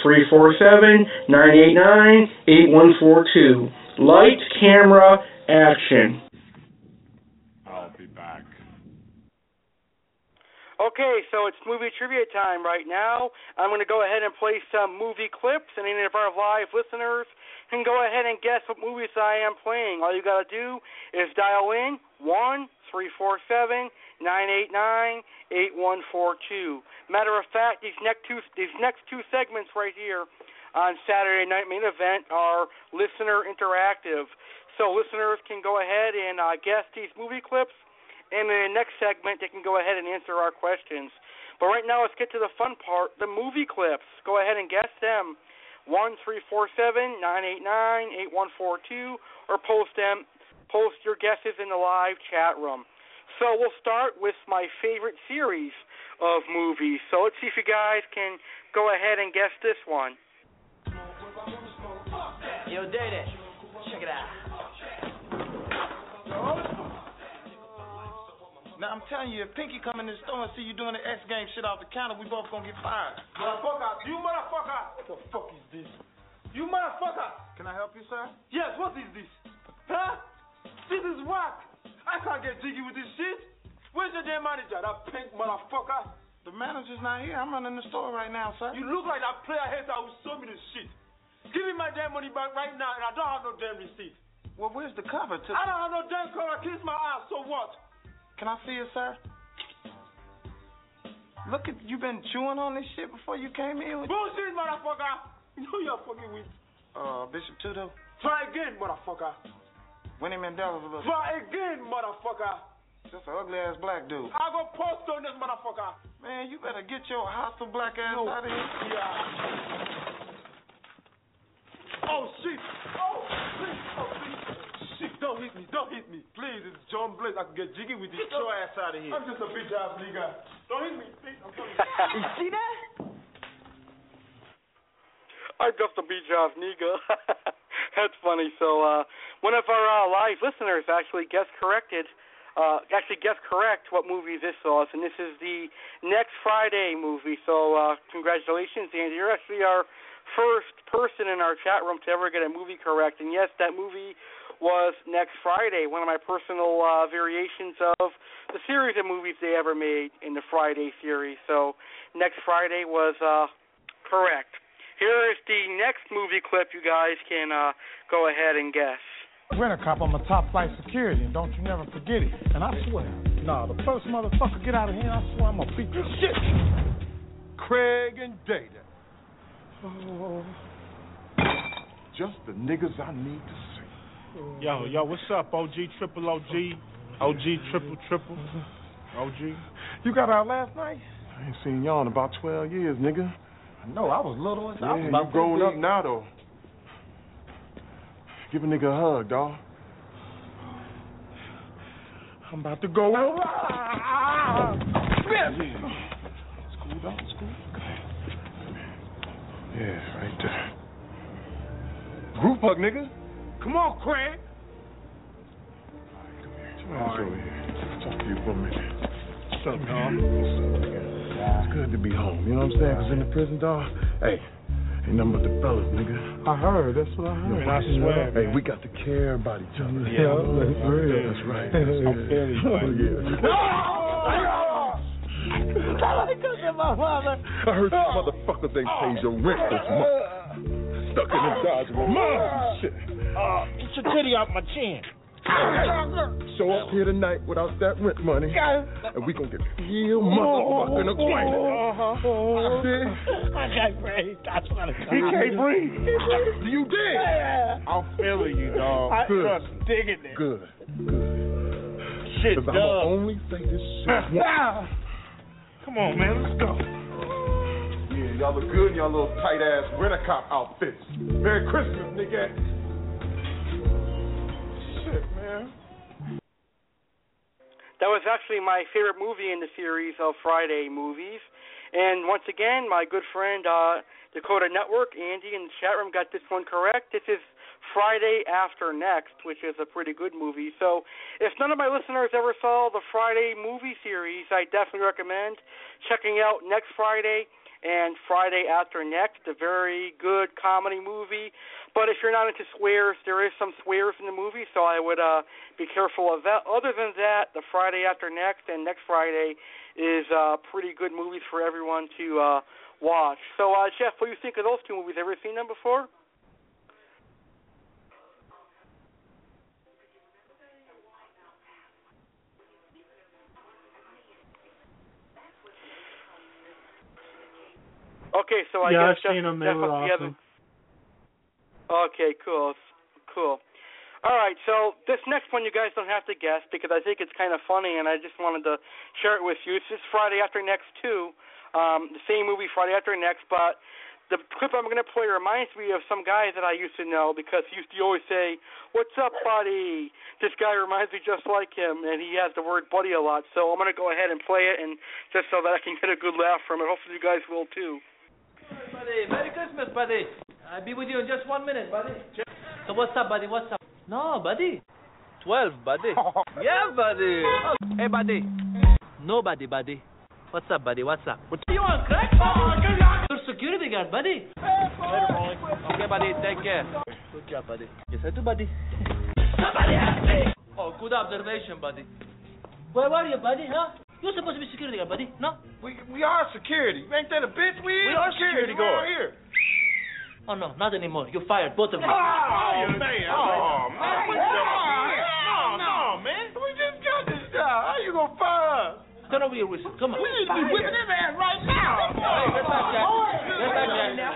1 347 989 8142. Light, camera, action. I'll be back. Okay, so it's movie trivia time right now. I'm going to go ahead and play some movie clips, and any of our live listeners can go ahead and guess what movies I am playing. All you got to do is dial in one three four seven nine eight nine eight one four two. Matter of fact, these next two these next two segments right here on Saturday Night Main Event are listener interactive. So listeners can go ahead and uh, guess these movie clips and in the next segment, they can go ahead and answer our questions. But right now, let's get to the fun part the movie clips. Go ahead and guess them. 1 347 989 8142 or post them post your guesses in the live chat room. So we'll start with my favorite series of movies. So let's see if you guys can go ahead and guess this one. Yo, Daddy, check it out. Now I'm telling you, if Pinky come in the store and see you doing the X game shit off the counter, we both gonna get fired. Motherfucker, you motherfucker! What the fuck is this? You motherfucker! Can I help you, sir? Yes, what is this? Huh? This is whack! I can't get jiggy with this shit! Where's your damn manager, that pink motherfucker? The manager's not here. I'm running the store right now, sir. You look like that player hater who sold me this shit. Give me my damn money back right now, and I don't have no damn receipt. Well, where's the cover to? I don't have no damn cover. Kiss my ass. So what? Can I see it, sir? Look at you been chewing on this shit before you came in. With... Bullshit, motherfucker. You know you're fucking with. Uh, Bishop Tutu. Try again, motherfucker. Winnie Mandela's a little. Try again, motherfucker. Just an ugly ass black dude. I go post on this motherfucker. Man, you better get your hostile black ass No. out of here. Yeah. Oh shit! Oh shit! Oh shit! Shit! Don't hit me! Don't hit me! Please, it's John Blaze. I can get jiggy with this. Get your ass out of here. I'm just a bitch ass nigga. Don't hit me, please. I'm sorry. You see that? I'm just a beach off nigga. That's funny. So uh, one of our uh, live listeners actually guessed corrected, uh, actually guessed correct what movie this was, and this is the next Friday movie. So uh, congratulations, Andy. You're actually our first person in our chat room to ever get a movie correct. And yes, that movie was next Friday, one of my personal uh, variations of the series of movies they ever made in the Friday series. So next Friday was uh, correct. Here is the next movie clip you guys can uh, go ahead and guess. Rent a cop, I'm a top flight security, and don't you never forget it. And I swear, nah, the first motherfucker get out of here, I swear I'm gonna beat this shit. Craig and Day-Day. Oh. Just the niggas I need to see. Yo, yo, what's up, OG, triple OG, OG, triple, triple, OG? You got out last night? I ain't seen y'all in about 12 years, nigga. Know, I was little. I was about you grown up now, though. Give a nigga a hug, dawg. I'm about to go. Yeah. School, dog, school. Yeah, right there. Group hug, nigga. Come on, Craig. Come on, over here. Talk to you for a minute. What's up, dog? It's good to be home, you know what I'm saying? 'Cause in the prison, dog, hey, ain't nothing but the fellas, nigga. I heard. That's what I heard. I You know? swear. Hey, man. we got to care about each other. Yeah, that's real. That's right. I'm feeling you. Oh, yeah. I heard you motherfuckers ain't paid your rent this month. Stuck in the Dodge Mom, shit. Get your titty off my chin. Show up here tonight without that rent money, and we gonna get real motherfucking acquainted. Uh-huh. I can't breathe. That's what I He can't breathe. You did. I'm feeling you, dog. I Good. just digging it. Good. Good. Shit, Cause I'ma dog. only say this shit once. Come on, man. Let's go. Yeah, y'all look good in y'all little tight ass rent a cop outfits. Merry Christmas, nigga. That was actually my favorite movie in the series of Friday movies. And once again, my good friend uh, Dakota Network, Andy in the chat room got this one correct. This is Friday After Next, which is a pretty good movie. So if none of my listeners ever saw the Friday movie series, I definitely recommend checking out next Friday and Friday After Next, a very good comedy movie. But if you're not into swears, there is some swears in the movie, so I would uh, be careful of that. Other than that, the Friday After Next and next Friday is uh, pretty good movies for everyone to uh, watch. So, uh, Jeff, what do you think of those two movies? Ever seen them before? Okay, so I yeah, guess I've seen them. They were awesome. Okay, cool, cool. All right, so this next one you guys don't have to guess because I think it's kind of funny, and I just wanted to share it with you. This is Friday After Next too, um, the same movie Friday After Next, but the clip I'm going to play reminds me of some guy that I used to know because he used to always say, "What's up, buddy?" This guy reminds me just like him, and he has the word "buddy" a lot. So I'm going to go ahead and play it, and just so that I can get a good laugh from it. Hopefully, you guys will too. Buddy, Merry Christmas, buddy. I'll be with you in just one minute, buddy. So what's up, buddy? What's up? No, buddy. Twelve, buddy. yeah, buddy. Oh, hey, buddy. Nobody, buddy. What's up, buddy? What's up? What you want, crack? Oh, Your security guard, buddy. Later, Rolly. Okay, buddy. Take care. Good job, buddy. Yes, I do, buddy. Somebody help me. Oh, good observation, buddy. Where were you, buddy? Huh? You're supposed to be security guard, buddy. No? We we are security. Ain't that a bitch? We, We are security, security guard guard. here. Oh no, not anymore. You're fired, both of you. Oh, oh, man. Oh, man. What the oh, No, no, man. We just got this job. How you gonna fire us? Turn over your whistle. Come on. We need to be whipping his ass right now. Hey, get back, Jack. Get back, Jack.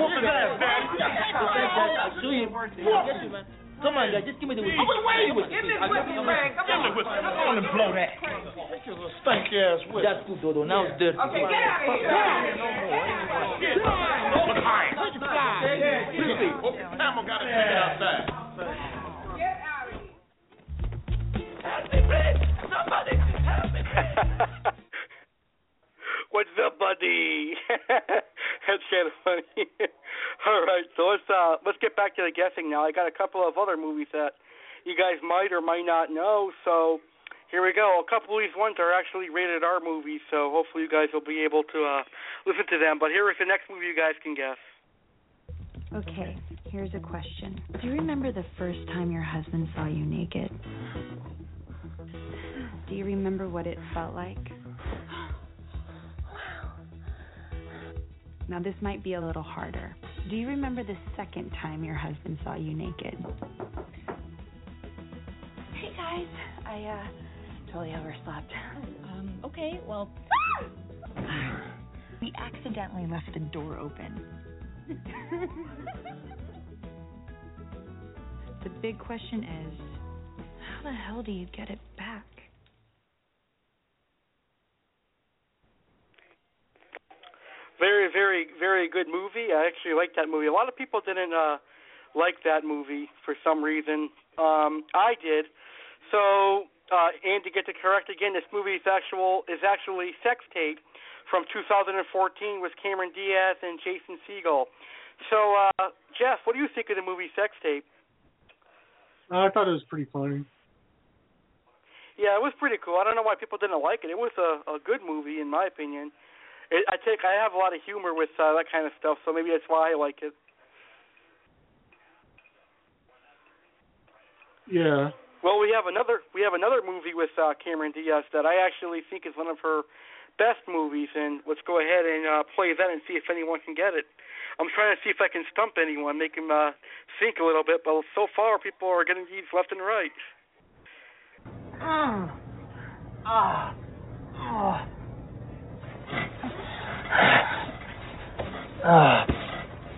Whoop his ass, Daddy. Get back, Jack. Sue you. I'll you, man. Come on, guys. Just give me the whistle. Wait, Give me the give me the give whistle, man. Come on. Come on and blow that. Stank ass whistle. That's good, Dodo. Now it's dirty. Okay, get out of here. Get out of here. No more. Get Hold tight. Oh, Camel got to take it outside. What's up, buddy? That's kind of funny. All right, so let's uh let's get back to the guessing now. I got a couple of other movies that you guys might or might not know. So here we go. A couple of these ones are actually rated R movies, so hopefully you guys will be able to uh listen to them. But here is the next movie you guys can guess. Okay, here's a question. Do you remember the first time your husband saw you naked? Do you remember what it felt like? Now, this might be a little harder. Do you remember the second time your husband saw you naked? Hey guys, I uh totally overslept. Um, okay, well, we accidentally left the door open. the big question is, how the hell do you get it back? Very, very, very good movie. I actually liked that movie. A lot of people didn't uh like that movie for some reason. Um I did. So, uh and to get to correct again, this movie is actual is actually Sex Tape from 2014 with Cameron Diaz and Jason Segel. So, uh Jeff, what do you think of the movie Sex Tape? I thought it was pretty funny. Yeah, it was pretty cool. I don't know why people didn't like it. It was a a good movie in my opinion. It, I take I have a lot of humor with uh, that kind of stuff, so maybe that's why I like it. Yeah. Well, we have another we have another movie with uh, Cameron Diaz that I actually think is one of her best movies, and let's go ahead and uh, play that and see if anyone can get it. I'm trying to see if I can stump anyone, make him uh, think a little bit, but so far people are getting these left and right. Ah. Ah. Ah. Ah.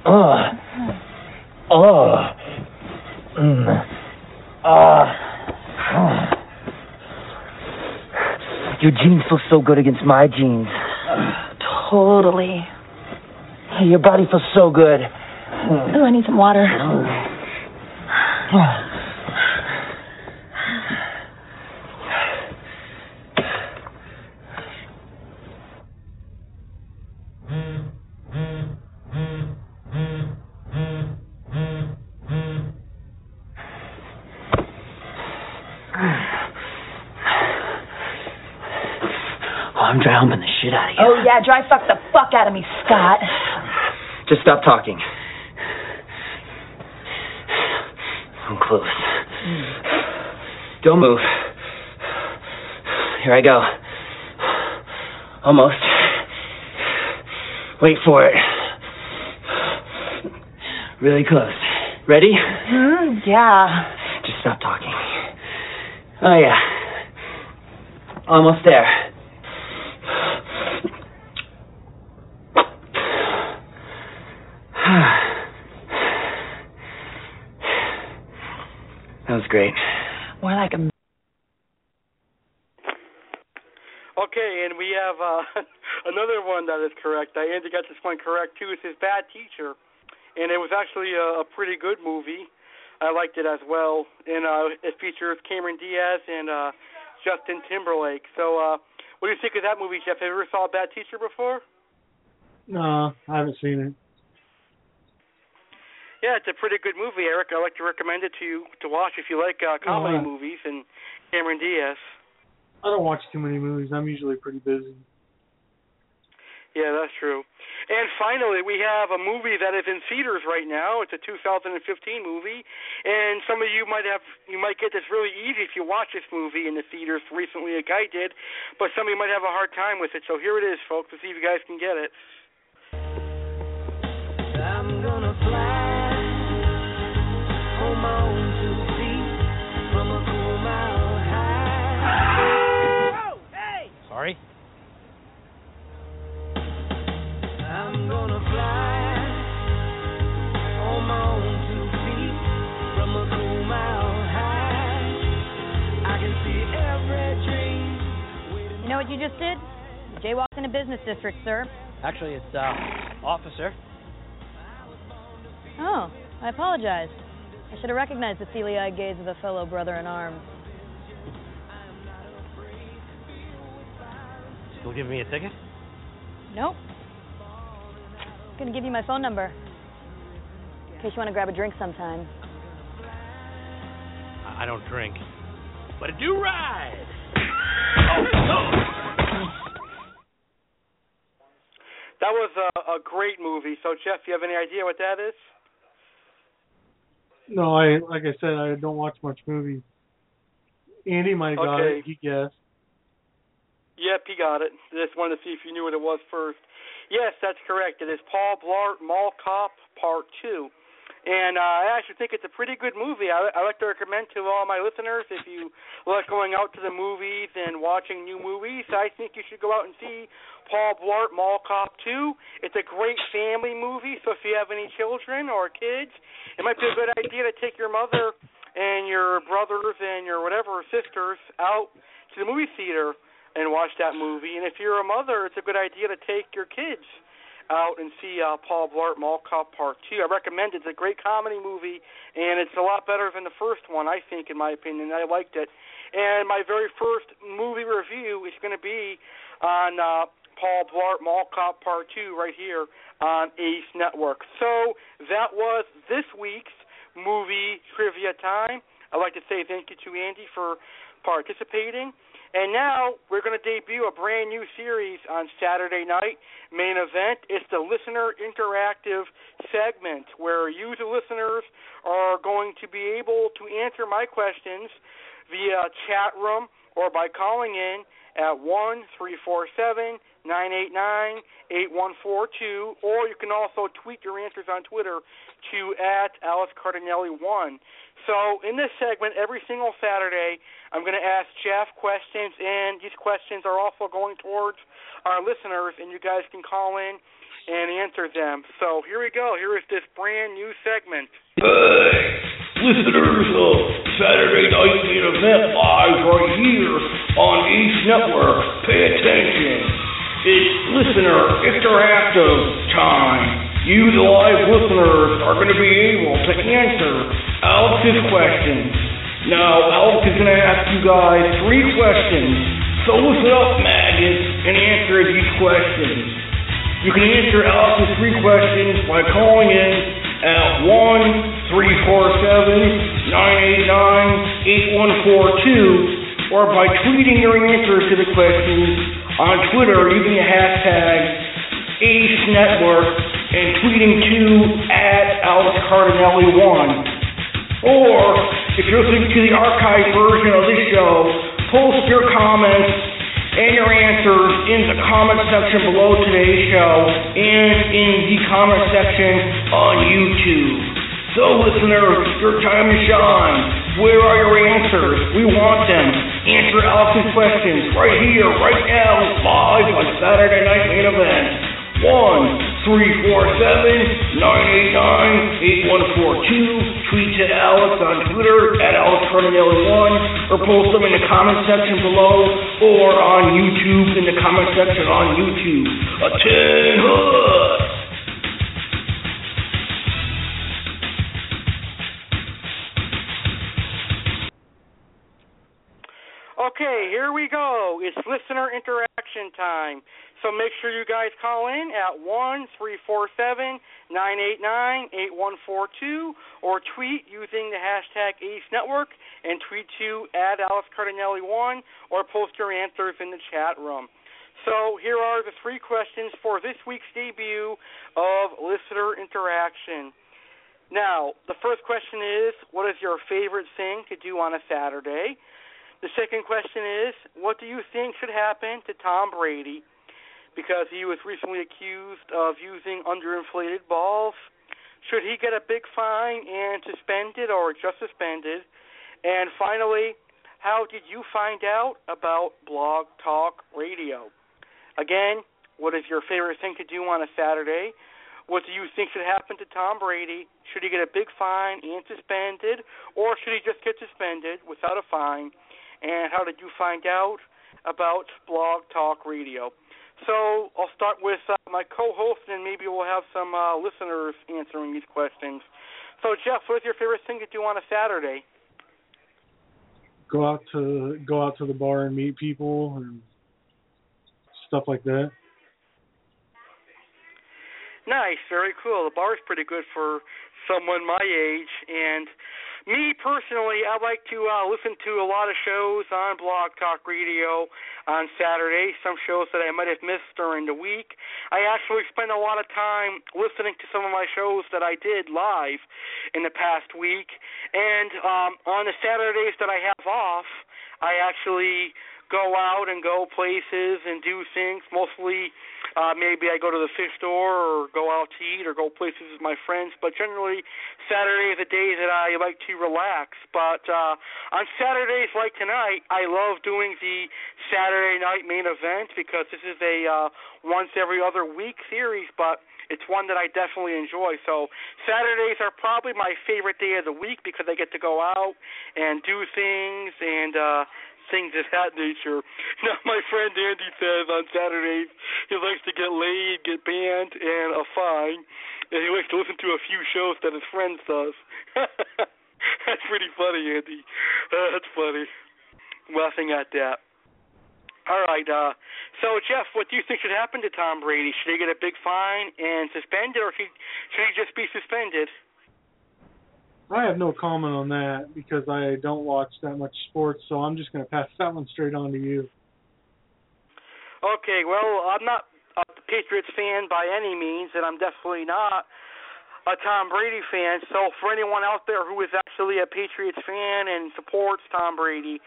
Ah. Ah. Mm. Ah. Your jeans feel so good against my jeans. Totally. Your body feels so good. Oh, I need some water. Oh, I'm dry humping the shit out of you. Oh, yeah, dry fuck the fuck out of me, Scott. Just stop talking. I'm close. Don't move. Here I go. Almost. Wait for it. Really close. Ready? Mm, yeah. Just stop talking. Oh, yeah. Almost there. That was great. More like a. Okay, and we have uh, another one that is correct. Uh, Andy got this one correct too. It says Bad Teacher, and it was actually a, a pretty good movie. I liked it as well, and uh, it features Cameron Diaz and uh, Justin Timberlake. So, uh, what do you think of that movie, Jeff? Have you ever saw Bad Teacher before? No, I haven't seen it. Yeah, it's a pretty good movie, Eric. I like to recommend it to you to watch if you like uh, comedy Uh, movies and Cameron Diaz. I don't watch too many movies. I'm usually pretty busy. Yeah, that's true. And finally, we have a movie that is in theaters right now. It's a 2015 movie, and some of you might have you might get this really easy if you watch this movie in the theaters recently, like I did. But some of you might have a hard time with it. So here it is, folks. Let's see if you guys can get it. What you just did? Jaywalked in a business district, sir. Actually, it's, uh, officer. Oh, I apologize. I should have recognized the steely-eyed gaze of a fellow brother in arms. Still giving me a ticket? Nope. Gonna give you my phone number. In case you want to grab a drink sometime. I I don't drink. But I do ride! That was a, a great movie. So, Jeff, do you have any idea what that is? No, I like I said, I don't watch much movies. Andy might have got Okay. it. He guessed. Yep, he got it. Just wanted to see if you knew what it was first. Yes, that's correct. It is Paul Blart Mall Cop Part Two, and uh, I actually think it's a pretty good movie. I, I like to recommend to all my listeners if you like going out to the movies and watching new movies. I think you should go out and see Paul Blart Mall Cop Two. It's a great family movie, so if you have any children or kids, it might be a good idea to take your mother and your brothers and your whatever sisters out to the movie theater and watch that movie. And if you're a mother, it's a good idea to take your kids out and see uh, Paul Blart Mall Cop Part Two. I recommend it. It's a great comedy movie, and it's a lot better than the first one, I think, in my opinion. I liked it. And my very first movie review is going to be on uh, Paul Blart Mall Cop Part Two right here on Ace Network. So that was this week's movie trivia time. I'd like to say thank you to Andy for participating. And now we're going to debut a brand new series on Saturday night. Main event. It's the listener interactive segment where you, the listeners, are going to be able to answer my questions via chat room or by calling in at one three four seven nine eight nine eight one four two, or you can also tweet your answers on Twitter to at Alex Cardinale one. So in this segment, every single Saturday, I'm going to ask Jeff questions, and these questions are also going towards our listeners, and you guys can call in and answer them. So here we go. Here is this brand new segment. Hey, listeners of Saturday Night Main Event live right here on Ace Network, pay attention. It's listener interactive time. You, the live listeners, are going to be able to answer Alex's questions. Now, Alex is going to ask you guys three questions. So listen up, maggots, and answer these questions. You can answer Alex's three questions by calling in at one three four seven nine eight nine eight one four two, or by tweeting your answers to the questions on Twitter using the hashtag Ace Network and tweeting to at Alex Cardinale one. Or if you're listening to the archived version of this show, post your comments and your answers in the comment section below today's show and in the comment section on YouTube. So listeners, your time to shine. Where are your answers? We want them. Answer Alex's questions right here, right now, live on Saturday Night Main Event. Tweet to Alex on Twitter at Alex Cardinale one, or post them in the comment section below, or on YouTube in the comment section on YouTube. A ten hood. Okay, here we go. It's listener interaction time. So make sure you guys call in at one three four seven nine eight nine eight one four two, or tweet using the hashtag Ace Network and tweet to at Alex Cardinale one or post your answers in the chat room. So here are the three questions for this week's debut of listener interaction. Now, the first question is, what is your favorite thing to do on a Saturday? The second question is, what do you think should happen to Tom Brady? Because he was recently accused of using underinflated balls. Should he get a big fine and suspended or just suspended? And finally, how did you find out about Blog Talk Radio? Again, what is your favorite thing to do on a Saturday? What do you think should happen to Tom Brady? Should he get a big fine and suspended, or should he just get suspended without a fine? and how did you find out about Blog Talk Radio? So I'll start with uh, my co-host, and maybe we'll have some uh, listeners answering these questions. So Jeff, what is your favorite thing to do on a Saturday? Go out to go out to the bar and meet people and stuff like that. Nice, very cool. The bar is pretty good for someone my age, and me personally, I like to uh, listen to a lot of shows on Blog Talk Radio on Saturday, some shows that I might have missed during the week. I actually spend a lot of time listening to some of my shows that I did live in the past week. And um, on the Saturdays that I have off, I actually go out and go places and do things, mostly uh, maybe I go to the fish store or go out to eat or go places with my friends. But generally, Saturday is a day that I like to relax. But uh, on Saturdays like tonight, I love doing the Saturday night main event because this is a uh, once every other week series. But it's one that I definitely enjoy. So Saturdays are probably my favorite day of the week because I get to go out and do things and uh things of that nature. Now my friend Andy says on Saturdays he likes to get laid, get banned, and a fine, and he likes to listen to a few shows that his friends does. that's pretty funny, Andy. Uh, that's funny. Laughing at that. All right. Uh, so, Jeff, what do you think should happen to Tom Brady? Should he get a big fine and suspended, or should he just be suspended? I have no comment on that because I don't watch that much sports, so I'm just going to pass that one straight on to you. Okay. Well, I'm not a Patriots fan by any means, and I'm definitely not a Tom Brady fan. So, for anyone out there who is actually a Patriots fan and supports Tom Brady,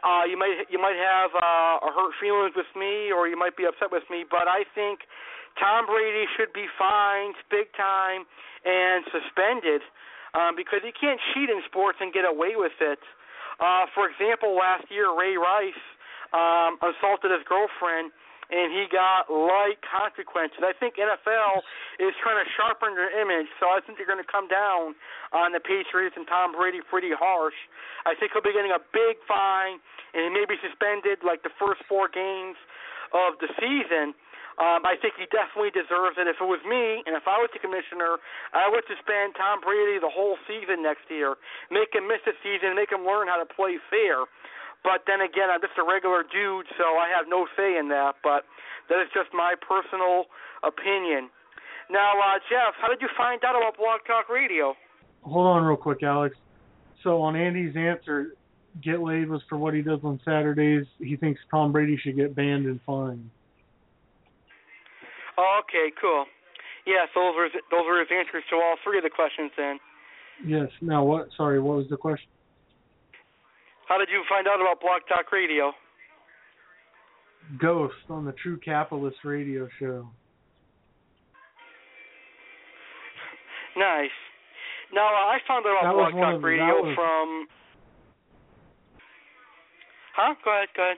uh, you might you might have uh, a hurt feelings with me, or you might be upset with me. But I think Tom Brady should be fined big time and suspended um, because you can't cheat in sports and get away with it. Uh, for example, last year Ray Rice um, assaulted his girlfriend and he got light consequences. I think NFL is trying to sharpen their image, so I think they're going to come down on the Patriots and Tom Brady pretty harsh. I think he'll be getting a big fine, and he may be suspended like the first four games of the season. Um, I think he definitely deserves it. If it was me, and if I was the commissioner, I would suspend Tom Brady the whole season next year, make him miss a season, make him learn how to play fair. But then again, I'm just a regular dude, so I have no say in that. But that is just my personal opinion. Now, uh, Jeff, how did you find out about Blog Talk Radio? Hold on real quick, Alex. So on Andy's answer, get laid was for what he does on Saturdays. He thinks Tom Brady should get banned and fined. Okay, cool. Yeah, so those were those were his answers to all three of the questions. Then, Yes. Now what? Sorry, what was the question? how did you find out about Blog Talk Radio? Ghost on the True Capitalist Radio Show. Nice. Now uh, I found out about Blog Talk Radio was- from. Huh? Go ahead. Go ahead.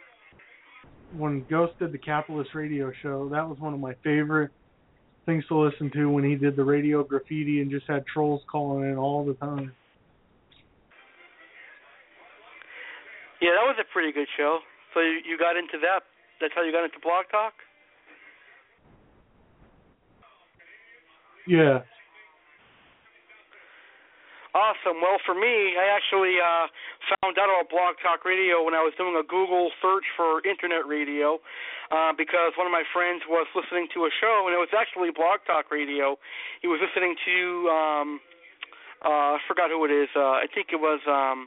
When Ghost did the Capitalist Radio Show, that was one of my favorite things to listen to when he did the radio graffiti and just had trolls calling in all the time. Yeah, that was a pretty good show. So you, you got into that. That's how you got into Blog Talk. Yeah. Awesome. Well, for me, I actually uh, found out about Blog Talk Radio when I was doing a Google search for internet radio uh, because one of my friends was listening to a show, and it was actually Blog Talk Radio. He was listening to, um, uh, I forgot who it is. Uh, I think it was um,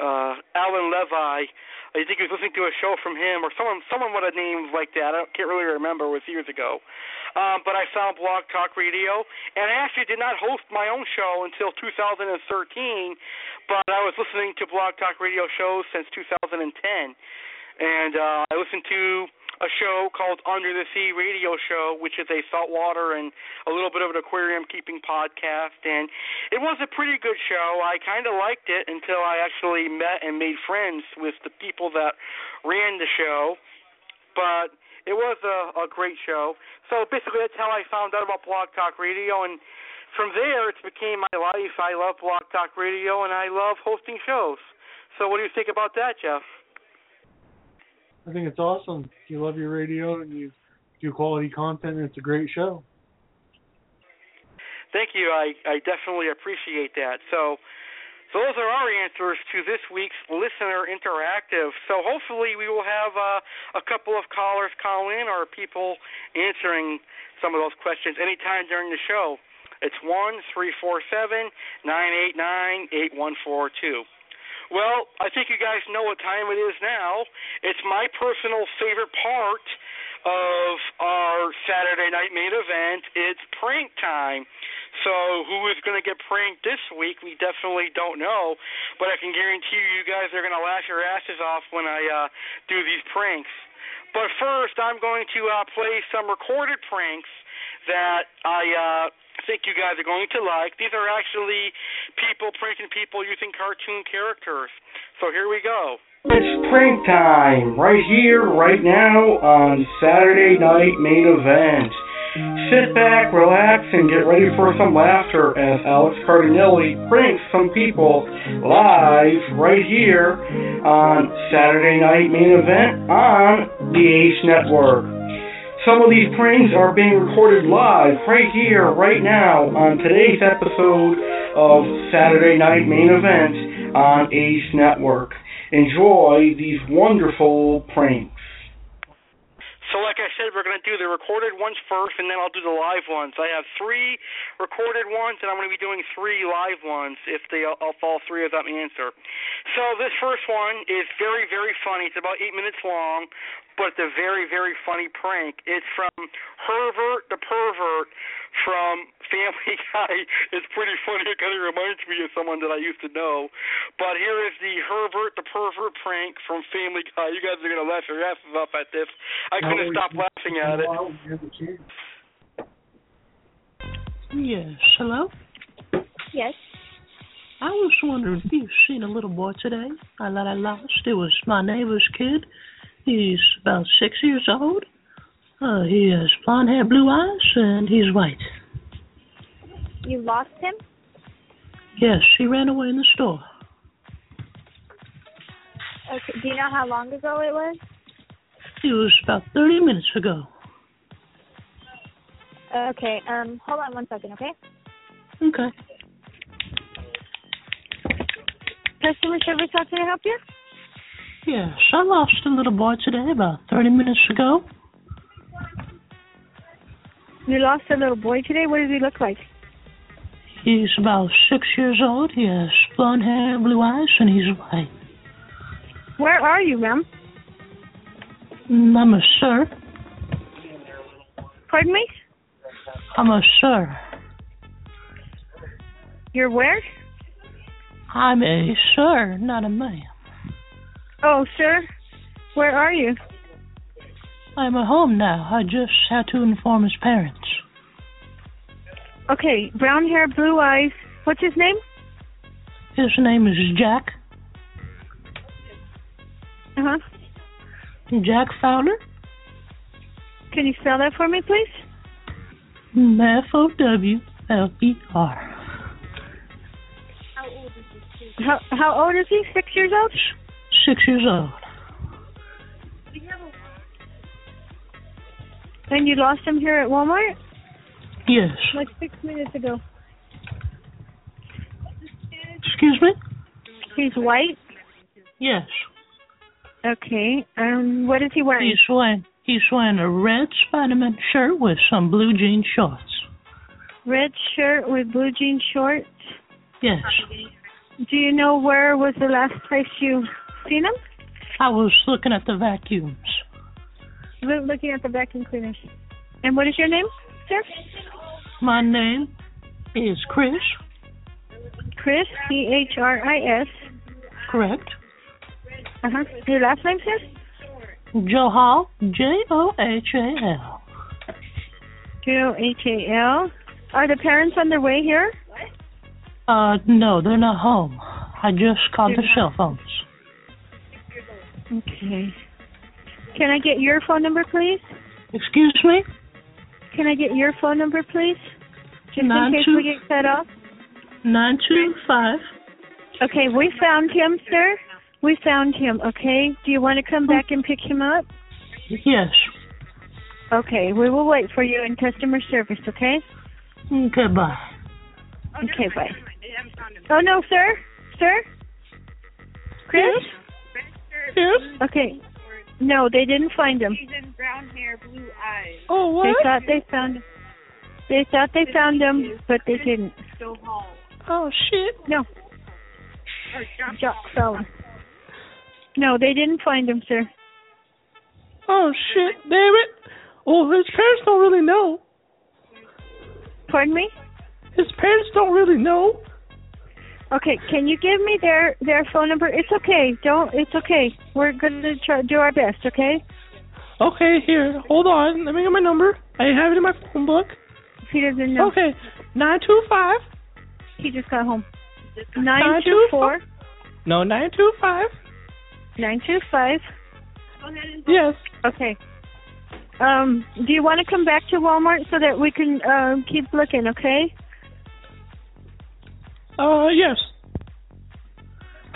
uh, Alan Levy. I think he was listening to a show from him or someone someone with a name like that. I can't really remember. It was years ago. Um, but I found Blog Talk Radio, and I actually did not host my own show until 2013. But I was listening to Blog Talk Radio shows since 2010, and uh, I listened to a show called Under the Sea Radio Show, which is a saltwater and a little bit of an aquarium keeping podcast. And it was a pretty good show. I kind of liked it until I actually met and made friends with the people that ran the show. But it was a, a great show. So basically, that's how I found out about Blog Talk Radio. And from there, it's became my life. I love Blog Talk Radio, and I love hosting shows. So what do you think about that, Jeff? I think it's awesome. You love your radio and you do quality content, and it's a great show. Thank you. I, I definitely appreciate that. So, so those are our answers to this week's listener interactive. So hopefully we will have uh, a couple of callers call in or people answering some of those questions anytime during the show. It's one three four seven nine eight nine eight one four two. Well, I think you guys know what time it is now. It's my personal favorite part of our Saturday night main event. It's prank time. So who is going to get pranked this week? We definitely don't know, but I can guarantee you, you guys are going to laugh your asses off when I uh, do these pranks. But first, I'm going to uh, play some recorded pranks that I uh, think you guys are going to like. These are actually people pranking people using cartoon characters. So here we go. It's prank time, right here, right now, on Saturday Night Main Event. Sit back, relax, and get ready for some laughter as Alex Cardinale pranks some people live right here on Saturday Night Main Event on the Ace Network. Some of these pranks are being recorded live right here, right now, on today's episode of Saturday Night Main Event on Ace Network. Enjoy these wonderful pranks. So, like I said, we're going to do the recorded ones first, and then I'll do the live ones. I have three recorded ones, and I'm going to be doing three live ones if they if all three of them answer. So, this first one is very, very funny. It's about eight minutes long, but it's a very, very funny prank. It's from Herbert the Pervert from Family Guy. It's pretty funny. It kind of reminds me of someone that I used to know. But here is the Herbert the Pervert prank from Family Guy. You guys are going to laugh your asses off at this. I couldn't stop laughing at it. Yes, hello? Yes. I was wondering if you've seen a little boy today that I lost. It was my neighbor's kid. He's about six years old. Uh, he has blonde hair, blue eyes, and he's white. You lost him? Yes, he ran away in the store. Okay. Do you know how long ago it was? It was about 30 minutes ago. Okay. Um. Hold on one second, okay? Okay. Customer service, how can I help you? Yes, I lost a little boy today about 30 minutes ago. You lost a little boy today. What does he look like? He's about six years old. He has blonde hair, blue eyes, and he's white. Where are you, ma'am? I'm a sir. Pardon me? I'm a sir. You're where? I'm a sir, not a ma'am. Oh, sir. Where are you? I'm at home now. I just had to inform his parents. Okay, brown hair, blue eyes. What's his name? His name is Jack. Uh huh. Jack Fowler. Can you spell that for me, please? F O W L E R. How how old is he? Six years old. Six years old. And you lost him here at Walmart? Yes. Like six minutes ago. Excuse me? He's white. Yes. Okay. Um, what is he wearing? He's wearing he's wearing a red Spider-Man shirt with some blue jean shorts. Red shirt with blue jean shorts. Yes. Do you know where was the last place you I was looking at the vacuums. Loo- Looking at the vacuum cleaners. And what is your name, sir? My name is Chris. Chris. C H R I S. Correct. Uh huh. Your last name, sir? Johal. J O H A L. J O H A L. Are the parents on their way here? Uh, no, they're not home. I just called the They're cell phones. Okay. Can I get your phone number, please? Excuse me? Can I get your phone number, please? Just Nine in case two- we get cut off. Nine two five. Okay, we found him, sir. We found him, okay? Do you want to come back and pick him up? Yes. Okay, we will wait for you in customer service, okay? Okay, bye. Okay, bye. Oh, no, sir. Sir? Chris? Yes? Okay. No, they didn't find him. He's in brown hair, blue eyes. Oh, They thought they found him. They thought they found him, but they didn't. Oh shit. No. Or Jock Jock Fallon. No, they didn't find him, sir. Oh shit, damn it. Well, his parents don't really know. Pardon me? His parents don't really know. Okay, can you give me their their phone number? It's okay. Don't. It's okay. We're gonna try do our best. Okay. Okay, here, hold on. Let me get my number. I have it in my phone book. He doesn't know. Okay, nine two five. He just got home. Nine two four No, nine two five. nine two five. Yes. Okay. Um, do you want to come back to Walmart so that we can um keep looking? Okay. Uh, yes.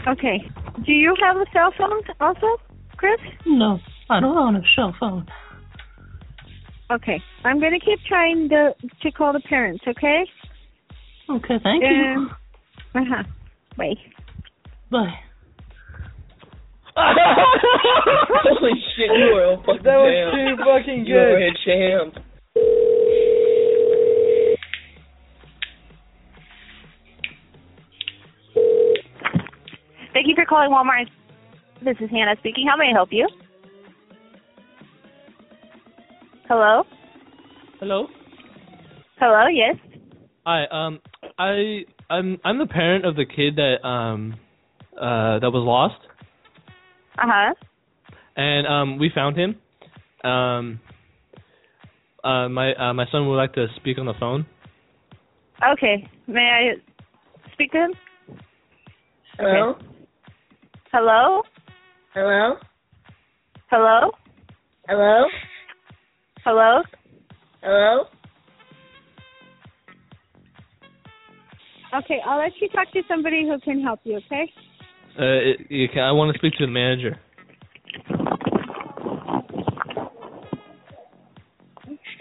Okay. Do you have a cell phone also, Chris? No, I don't own a cell phone. Okay. I'm gonna keep trying to to call the parents. Okay. Okay, thank you. Uh huh. Bye. Bye. Holy shit, you are a fucking That was champ. too fucking You are good. a champ. You for calling Walmart. This is Hannah speaking. How may I help you? Hello? Hello. Hello, yes. Hi. Um, I I'm I'm the parent of the kid that um uh that was lost, Uh huh. and um we found him. Um. Uh, my uh, my son would like to speak on the phone. Okay. May I speak to him? Hello? Hello? Hello? Hello? Hello? Hello? Hello? Okay, I'll let you talk to somebody who can help you. Okay. Uh, it, you can, I want to speak to the manager.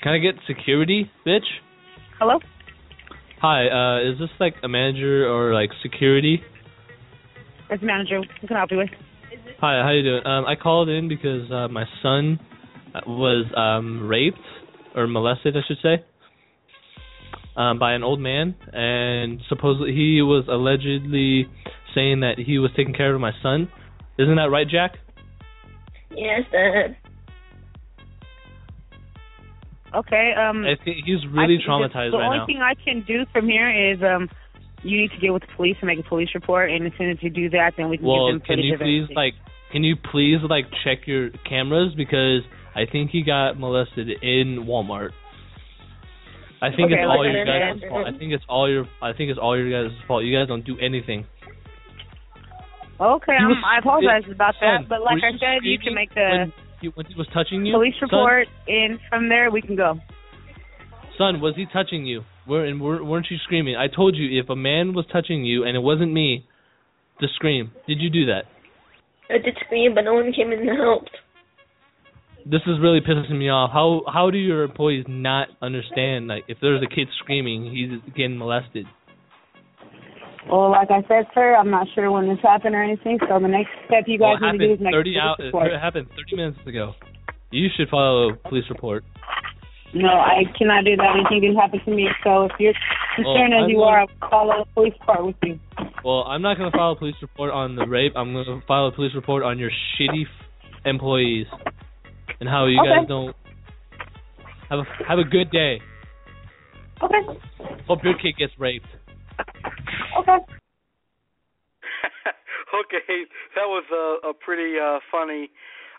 Can I get security, bitch? Hello? Hi. Uh, is this like a manager or like security? It's manager. What can I help you with? Hi, how you doing? Um, I called in because uh, my son was um, raped or molested, I should say, um, by an old man, and supposedly he was allegedly saying that he was taking care of my son. Isn't that right, Jack? Yes, Dad. Okay. Um. I think he's really I- traumatized the right only thing I can do from here is um, you need to get with the police and make a police report, and as soon as you do that, then we can Well, give them can footage you of please everything. like can you please like check your cameras because I think he got molested in Walmart. I think Okay, it's all your guys' fault. I think it's all your I think it's all your guys' fault. You guys don't do anything. Okay, um, was- I apologize it- about son, that, but like I said, you can make the when he, when he was touching you. police son? report, and from there we can go. son, was he touching you? Were and were, weren't you screaming? I told you if a man was touching you and it wasn't me, to scream. Did you do that? I did scream, but no one came in and helped. This is really pissing me off. How how do your employees not understand like if there's a kid screaming, he's getting molested? Well, like I said, sir, I'm not sure when this happened or anything. So the next step you guys it need to do is make 30 a out. police report. It happened 30 minutes ago. You should file a police report. No, I cannot do that. Anything can happen to me. So if you're concerned Well, as I'm you going- are, I'll call a police report with you. Well, I'm not going to file a police report on the rape. I'm going to file a police report on your shitty f- employees and how you Okay. guys don't have a have a good day. Okay. Hope your kid gets raped. Okay. okay, that was a, a pretty uh, funny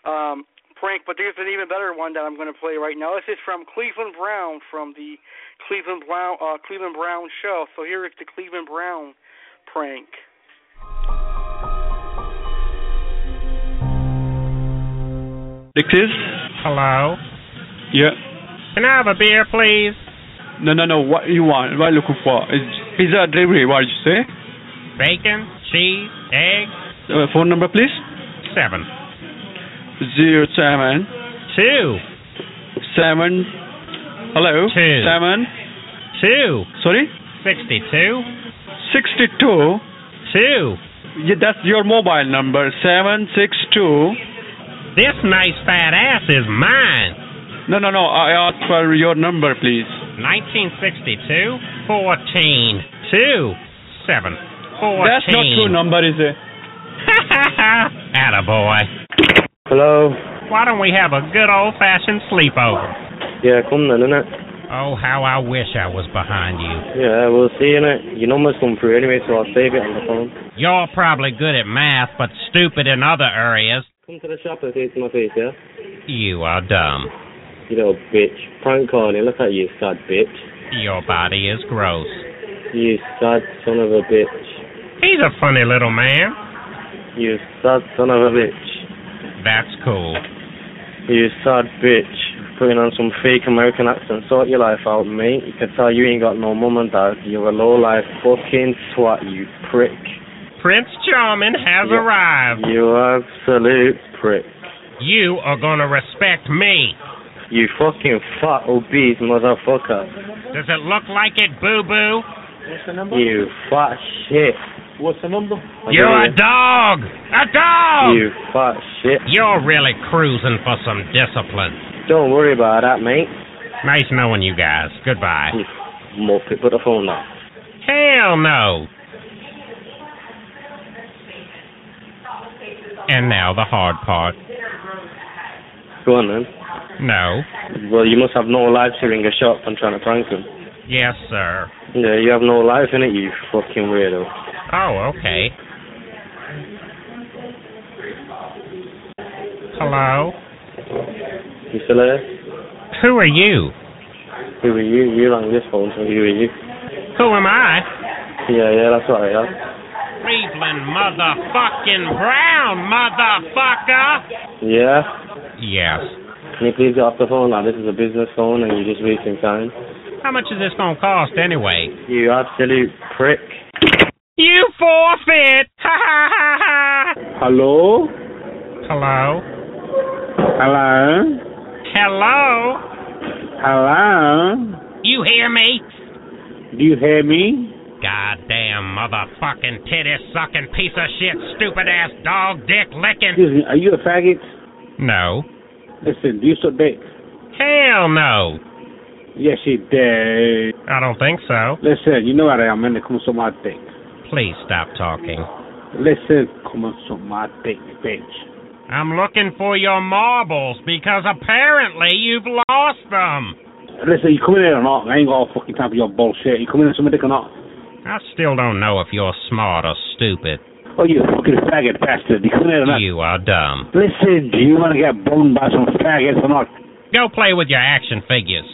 um, prank, but there's an even better one that I'm going to play right now. This is from Cleveland Brown from the Cleveland Brown uh, Cleveland Brown show. So here is the Cleveland Brown prank. Dixis? Hello. Yeah. Can I have a beer, please? No, no, no. What you want? What are you looking for? Is pizza delivery? What did you say? Bacon, cheese, egg. Uh, phone number, please. Seven. Zero seven Two. seven. Hello. Two seven two. Sorry. Sixty-two. Sixty-two. Two. Yeah, that's your mobile number. Seven six two. This nice fat ass is mine. No, no, no. I asked for your number, please. 1962. 14. Two. Seven. 14. That's not true number, is it? Attaboy. Hello. Why don't we have a good old fashioned sleepover? Yeah, come then, innit? Oh, how I wish I was behind you. Yeah, we'll see, innit? Your number's come through anyway, so I'll save it on the phone. You're probably good at math, but stupid in other areas. Come to the shop and to my face, yeah? You are dumb. You little bitch. Prank calling. Look at you, sad bitch. Your body is gross. You sad son of a bitch. He's a funny little man. You sad son of a bitch. That's cool. You sad bitch. Putting on some fake American accent. Sort your life out, mate. You can tell you ain't got no mum and dad. You're a low life fucking twat, you prick. Prince Charming has Yeah. arrived. You absolute prick. You are gonna respect me. You fucking fat obese motherfucker. Does it look like it, boo boo? What's the number? You fat shit. What's the number? You're don't a dog! A dog! You fat shit. You're really cruising for some discipline. Don't worry about that, mate. Nice knowing you guys. Goodbye. Muppet, put the phone down. Hell no. And now the hard part. Go on then. No. Well, you must have no life to ring a shop and trying to prank him. Yes, sir. Yeah, you have no life in it, you fucking weirdo. Oh, okay. Hello? You still there? Who are you? Who are you? You rang this phone, so who are you? Who am I? Yeah, yeah, that's right, yeah. Cleveland motherfucking Brown, motherfucker! Yeah? Yes. Can you please get off the phone now? This is a business phone and you're just wasting time. How much is this gonna cost anyway? You absolute prick. You forfeit! Ha ha ha ha! Hello? Hello? Hello? Hello? Hello? You hear me? Do you hear me? Goddamn motherfucking titty sucking piece of shit, stupid ass dog dick licking. Excuse me, are you a faggot? No. Listen, do you suck dick? Hell no. Yes, you do. I don't think so. Listen, you know what I am. Come suck my dick. Please stop talking. Listen, come on, suck my dick, bitch. I'm looking for your marbles because apparently you've lost them. Listen, you come in here or not? I ain't got all fucking time for your bullshit. You come in some dick or not? I still don't know if you're smart or stupid. Oh, you fucking faggot bastard. You come in here or not? You are dumb. Listen, do you want to get boned by some faggots or not? Go play with your action figures.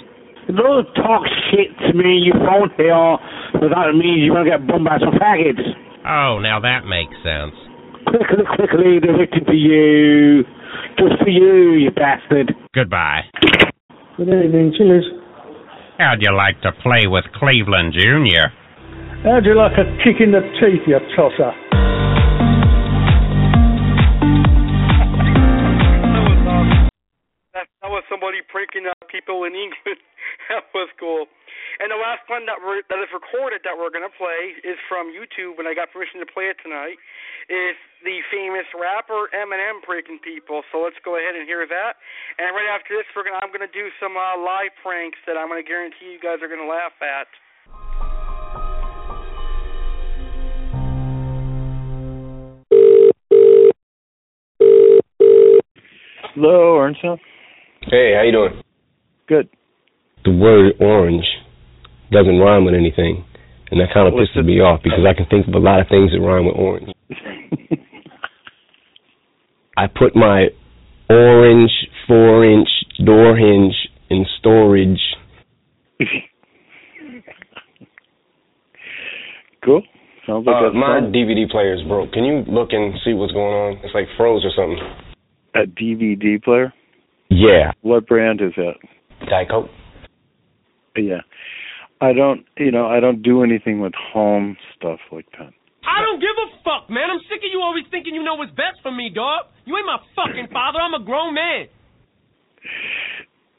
Don't talk shit to me, you phone here, without means you're going to get boned by some faggots. Oh, now that makes sense. Quickly, quickly, directed for you. Just for you, you bastard. Goodbye. Good evening, Chili's. How'd you like to play with Cleveland Jr.? How'd you like a kick in the teeth, you tosser? That, that was somebody pranking uh, people in England. that was cool. And the last one that we're, that is recorded that we're gonna play is from YouTube, and I got permission to play it tonight. Is the famous rapper Eminem pranking people? So let's go ahead and hear that. And right after this, we're gonna I'm gonna do some uh, live pranks that I'm gonna guarantee you guys are gonna laugh at. Hello, Orange Town. Hey, how you doing? Good. The word orange doesn't rhyme with anything, and that kind of pisses me off because I can think of a lot of things that rhyme with orange. I put my orange four-inch door hinge in storage. Cool. Sounds like Uh, my fun. DVD player is broke. Can you look and see what's going on? It's like froze or something. A DVD player. Yeah. What brand is that? Diet Coke. Yeah. I don't, you know, I don't do anything with home stuff like that. I don't give a fuck, man. I'm sick of you always thinking you know what's best for me, dog. You ain't my fucking father. I'm a grown man.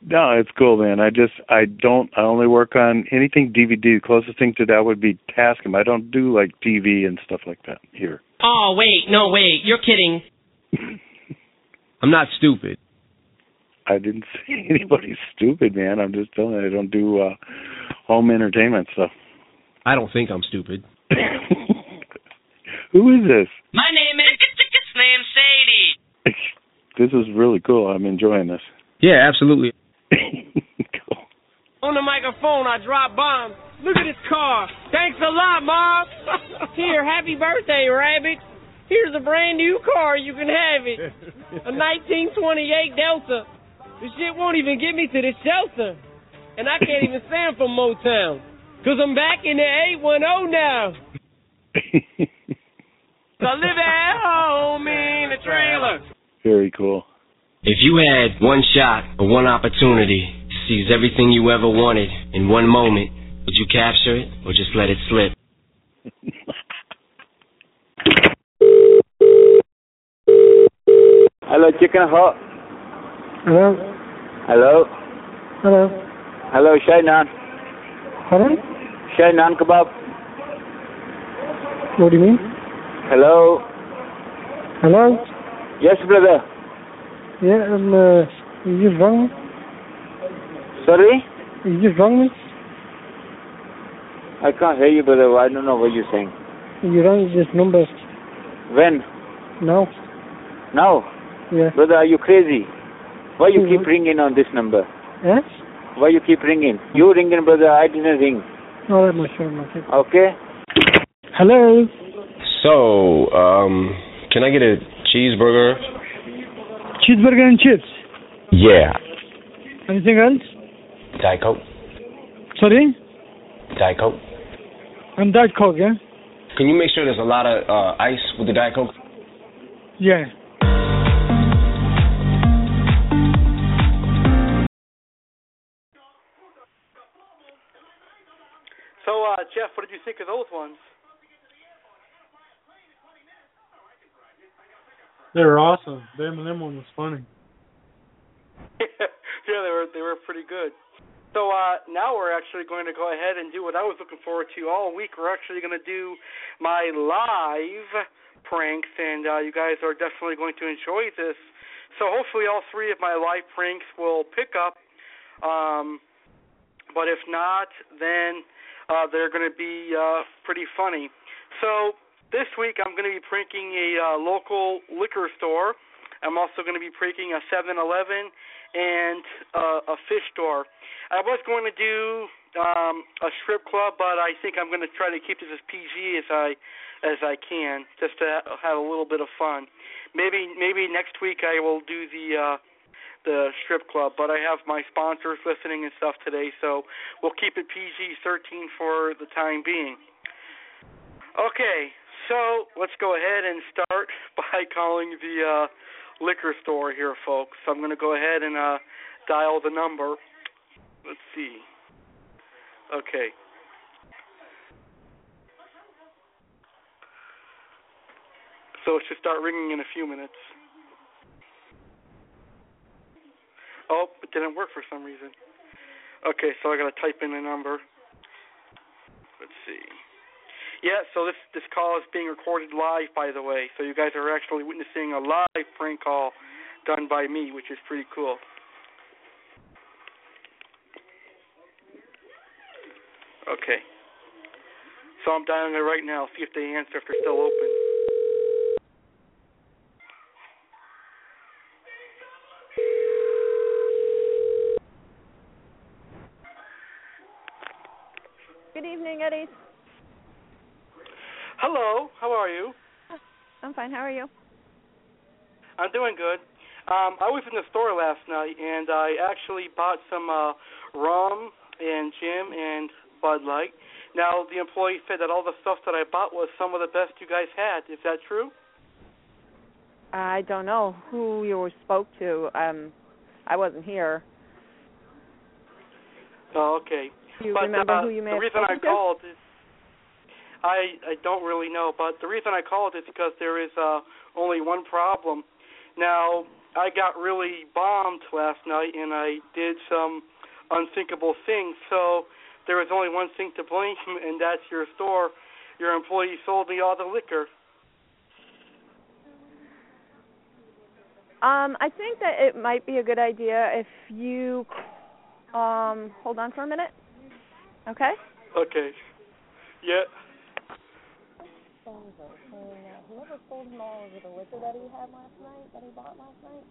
No, it's cool, man. I just, I don't, I only work on anything DVD. The closest thing to that would be Tascam. I don't do like TV and stuff like that here. Oh, wait. No, wait. You're kidding. I'm not stupid. I didn't see anybody stupid, man. I'm just telling you, I don't do uh home entertainment stuff. I don't think I'm stupid. Who is this? My name is name's Sadie. This is really cool. I'm enjoying this. Yeah, absolutely. On the microphone, I drop bombs. Look at this car. Thanks a lot, Mom. Here, happy birthday, Rabbit. Here's a brand new car. You can have it. A 1928 Delta. This shit won't even get me to the shelter. And I can't even stand from Motown. Cause I'm back in the 810 now. So I live at home in a trailer. Very cool. If you had one shot or one opportunity to seize everything you ever wanted in one moment, would you capture it or just let it slip? Hello, Chicken Hut. Hello? Hello. Hello? Hello, Shainan. Pardon? Shainan kebab. What do you mean? Hello. Hello? Yes, brother. Yeah, um, uh, you just rang me? Sorry? You just rang me? I can't hear you, brother. I don't know what you're saying. You rang this number When? now? Now? Yeah. Brother, are you crazy? Why you keep Mhm. ringing on this number? Yes? Why you keep ringing? You ringing, brother. I didn't ring. All right, my sure, my sure. Okay? Hello? So, um, can I get a cheeseburger? Cheeseburger and chips. Yeah. Anything else? Diet Coke. Sorry? Diet Coke. And Diet Coke, yeah? Can you make sure there's a lot of uh, ice with the Diet Coke? Yeah. So, uh, Jeff, what did you think of those ones? They were awesome. Them and them one was funny. yeah, they were they were pretty good. So uh, now we're actually going to go ahead and do what I was looking forward to all week. We're actually going to do my live pranks, and uh, you guys are definitely going to enjoy this. So hopefully, all three of my live pranks will pick up. Um, but if not, then uh, they're going to be uh, pretty funny. So this week I'm going to be pranking a uh, local liquor store. I'm also going to be pranking a 7-Eleven and uh, a fish store. I was going to do um, a strip club, but I think I'm going to try to keep this as PG as I as I can, just to have a little bit of fun. Maybe maybe next week I will do the uh, the strip club, but I have my sponsors listening and stuff today, so we'll keep it PG-13 for the time being. Okay, so let's go ahead and start by calling the uh, liquor store here, folks. So I'm going to go ahead and uh, dial the number. Let's see. Okay. So it should start ringing in a few minutes. Oh, it didn't work for some reason. Okay, so I gotta type in a number. Let's see. Yeah, so this this call is being recorded live, by the way. So you guys are actually witnessing a live prank call done by me, which is pretty cool. Okay. So I'm dialing it right now. See if they answer if they're still open. Good evening, Eddie. Hello, how are you? I'm fine. How are you? I'm doing good. Um, I was in the store last night and I actually bought some uh, rum and gin and Bud Light. Now the employee said that all the stuff that I bought was some of the best you guys had. Is that true? I don't know who you spoke to. Um, I wasn't here. Oh, okay. Do you but remember uh, who you may the have reason I to? called is I I don't really know, but the reason I called is because there is uh only one problem. Now I got really bombed last night and I did some unthinkable things. So there was only one thing to blame, and that's your store. Your employee sold me all the liquor. Um, I think that it might be a good idea if you um hold on for a minute. Okay? Okay. Yeah. Whoever sold him all of the liquor that he had last night, that he bought last night,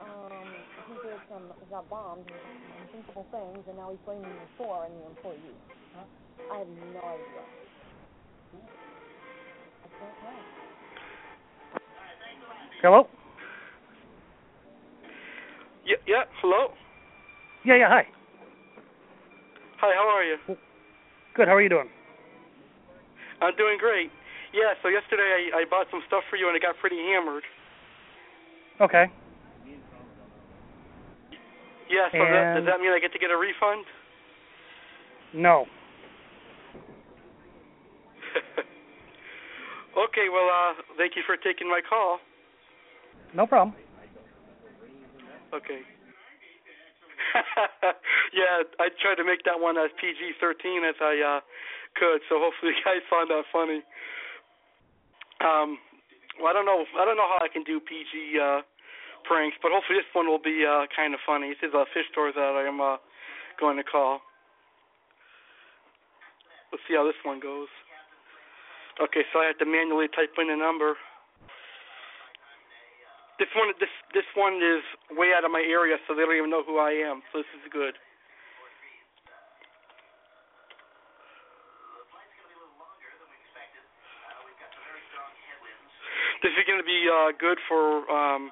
um, he did some, he got bombed, unthinkable things, and now he's blaming the store and the employee. I have no idea. I don't know. Hello? Yeah. Yeah. Hello. Yeah, yeah, hi. Hi. How are you? Good, how are you doing? I'm doing great. Yeah. So yesterday I I bought some stuff for you and it got pretty hammered. Okay. Yeah. So that, does that mean I get to get a refund? No. Okay. Well, uh, thank you for taking my call. No problem. Okay. yeah, I tried to make that one as PG-13 as I uh could, so hopefully you guys find that funny. Um, well, I don't know. I don't know how I can do PG uh pranks, but hopefully this one will be uh kind of funny. This is a fish store that I am uh going to call. Let's see how this one goes. Okay, so I had to manually type in a number. This one, this this one is way out of my area, so they don't even know who I am. So this is good. This is going to be uh, good for um,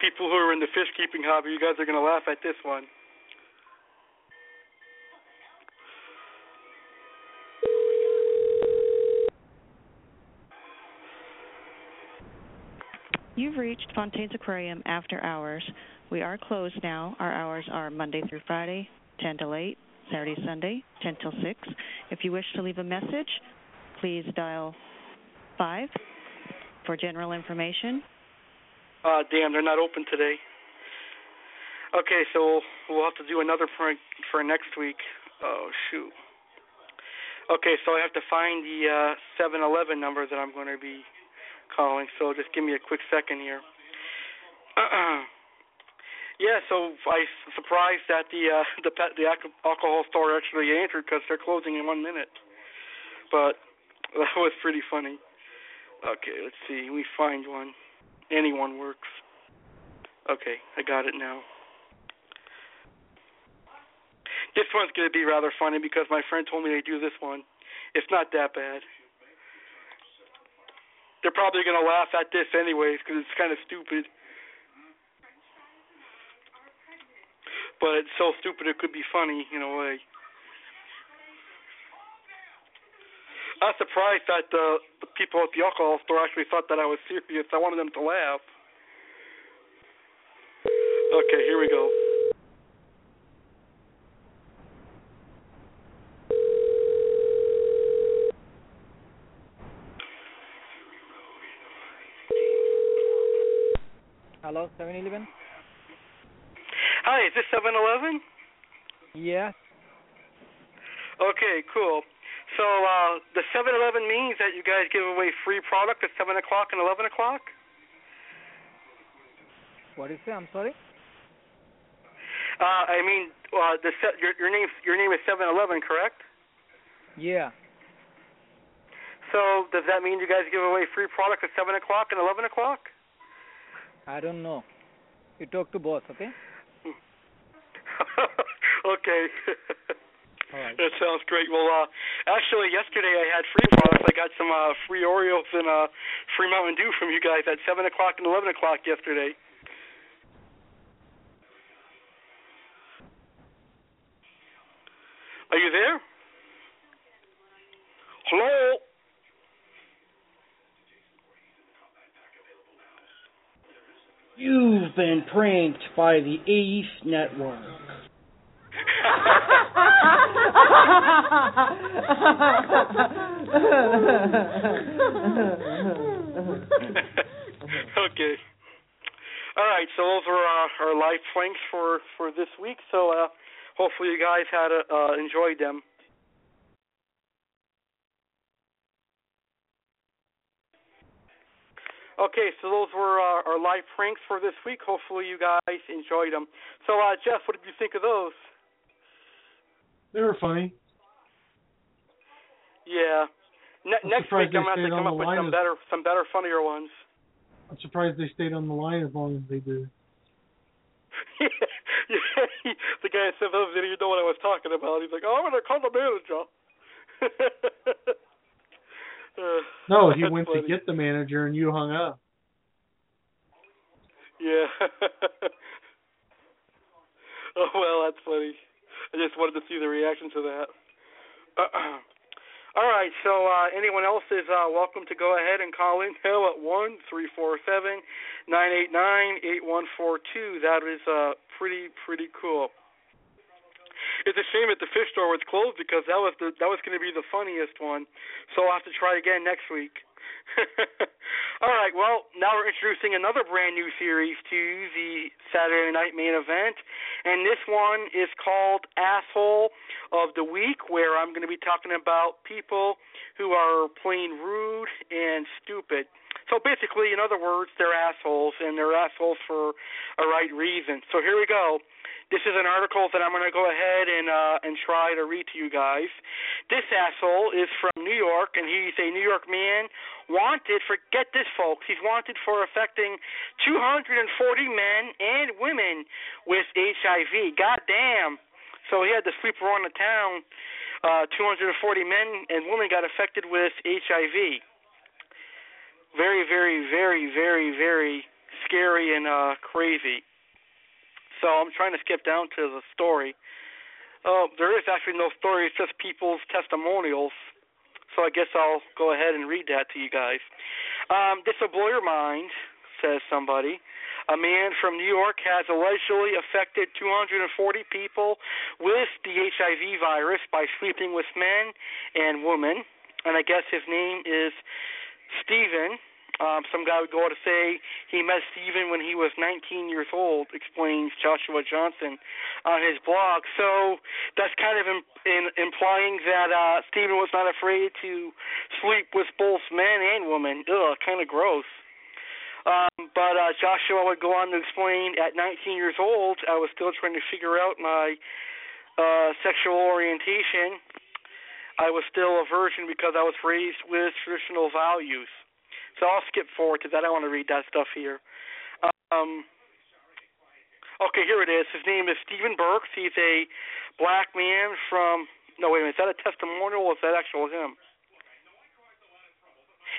people who are in the fish keeping hobby. You guys are going to laugh at this one. You've reached Fontaine's Aquarium after hours. We are closed now. Our hours are Monday through Friday, 10 till 8, Saturday, Sunday, 10 till 6. If you wish to leave a message, please dial 5 for general information. Uh, damn, they're not open today. Okay, so we'll have to do another prank for next week. Oh shoot. Okay, so I have to find the uh 7-Eleven number that I'm going to be calling. So just give me a quick second here. yeah, so I s- surprised that the uh the pet, the alco- alcohol store actually answered because they're closing in one minute. But that was pretty funny. Okay, let's see. We find one. Anyone works. Okay, I got it now. This one's to be rather funny because my friend told me to do this one. It's not that bad. They're probably going to laugh at this anyways because it's kind of stupid. But it's so stupid it could be funny in a way. I was surprised that the, the people at the alcohol store actually thought that I was serious. I wanted them to laugh. Okay, here we go. Hello, 7-Eleven? Hi, is this 7-Eleven? Yes. Okay, cool. So uh, the 7-Eleven means that you guys give away free product at 7 o'clock and 11 o'clock? What is it? I'm sorry? Uh, I mean, uh, the se- your, your name your name is 7-Eleven, correct? Yeah. So does that mean you guys give away free product at 7 o'clock and 11 o'clock? I don't know. You talk to boss, okay? okay. Right. That sounds great. Well, uh, actually, yesterday I had free products. I got some uh, free Oreos and uh, free Mountain Dew from you guys at 7 o'clock and 11 o'clock yesterday. Are you there? Hello? You've been pranked by the Ace Network. okay. All right, so those are uh, our live pranks for for this week. So uh, hopefully you guys had uh, enjoyed them. Okay, so those were uh, our live pranks for this week. Hopefully you guys enjoyed them. So uh, Jeff, what did you think of those? They were funny. Yeah. Ne- next week I'm gonna have to come up with some as- better, some better, funnier ones. I'm surprised they stayed on the line as long as they did. yeah, the guy said those didn't even know what I was talking about. He's like, "Oh, I'm gonna call the manager." uh, No, he went funny. to get the manager and you hung up. Yeah. oh well, that's funny. I just wanted to see the reaction to that. All right, so uh, anyone else is uh, welcome to go ahead and call in Hell at one three four seven nine eight nine eight one four two. That is uh, pretty pretty cool. It's a shame that the fish store was closed because that was the that was going to be the funniest one. So I'll have to try again next week. All right, well, now we're introducing another brand new series to the Saturday night main event, and this one is called Asshole of the Week, where I'm going to be talking about people who are plain rude and stupid. So basically, in other words, they're assholes, and they're assholes for a right reason. So here we go. This is an article that I'm going to go ahead and uh, and try to read to you guys. This asshole is from New York, and he's a New York man wanted for get this, folks. He's wanted for affecting 240 men and women with HIV. God damn. So he had to sweep around the town. Uh, 240 men and women got affected with HIV. Very, very, very, very, very scary and uh, crazy. So I'm trying to skip down to the story. Uh, there is actually no story, it's just people's testimonials. So I guess I'll go ahead and read that to you guys. Um, this will blow your mind, says somebody. A man from New York has allegedly affected 240 people with the HIV virus by sleeping with men and women. And I guess his name is Stephen. Um, some guy would go on to say he met Stephen when he was 19 years old, explains Joshua Johnson on his blog. So that's kind of in, in, implying that uh, Stephen was not afraid to sleep with both men and women. Ugh, kind of gross. Um, but uh, Joshua would go on to explain at 19 years old, I was still trying to figure out my uh, sexual orientation. I was still a virgin because I was raised with traditional values. So I'll skip forward that. I don't want to read that stuff here. Um, okay, here it is. His name is Stephen Burks. He's a black man from. No, wait a minute. Is that a testimonial or is that actual him?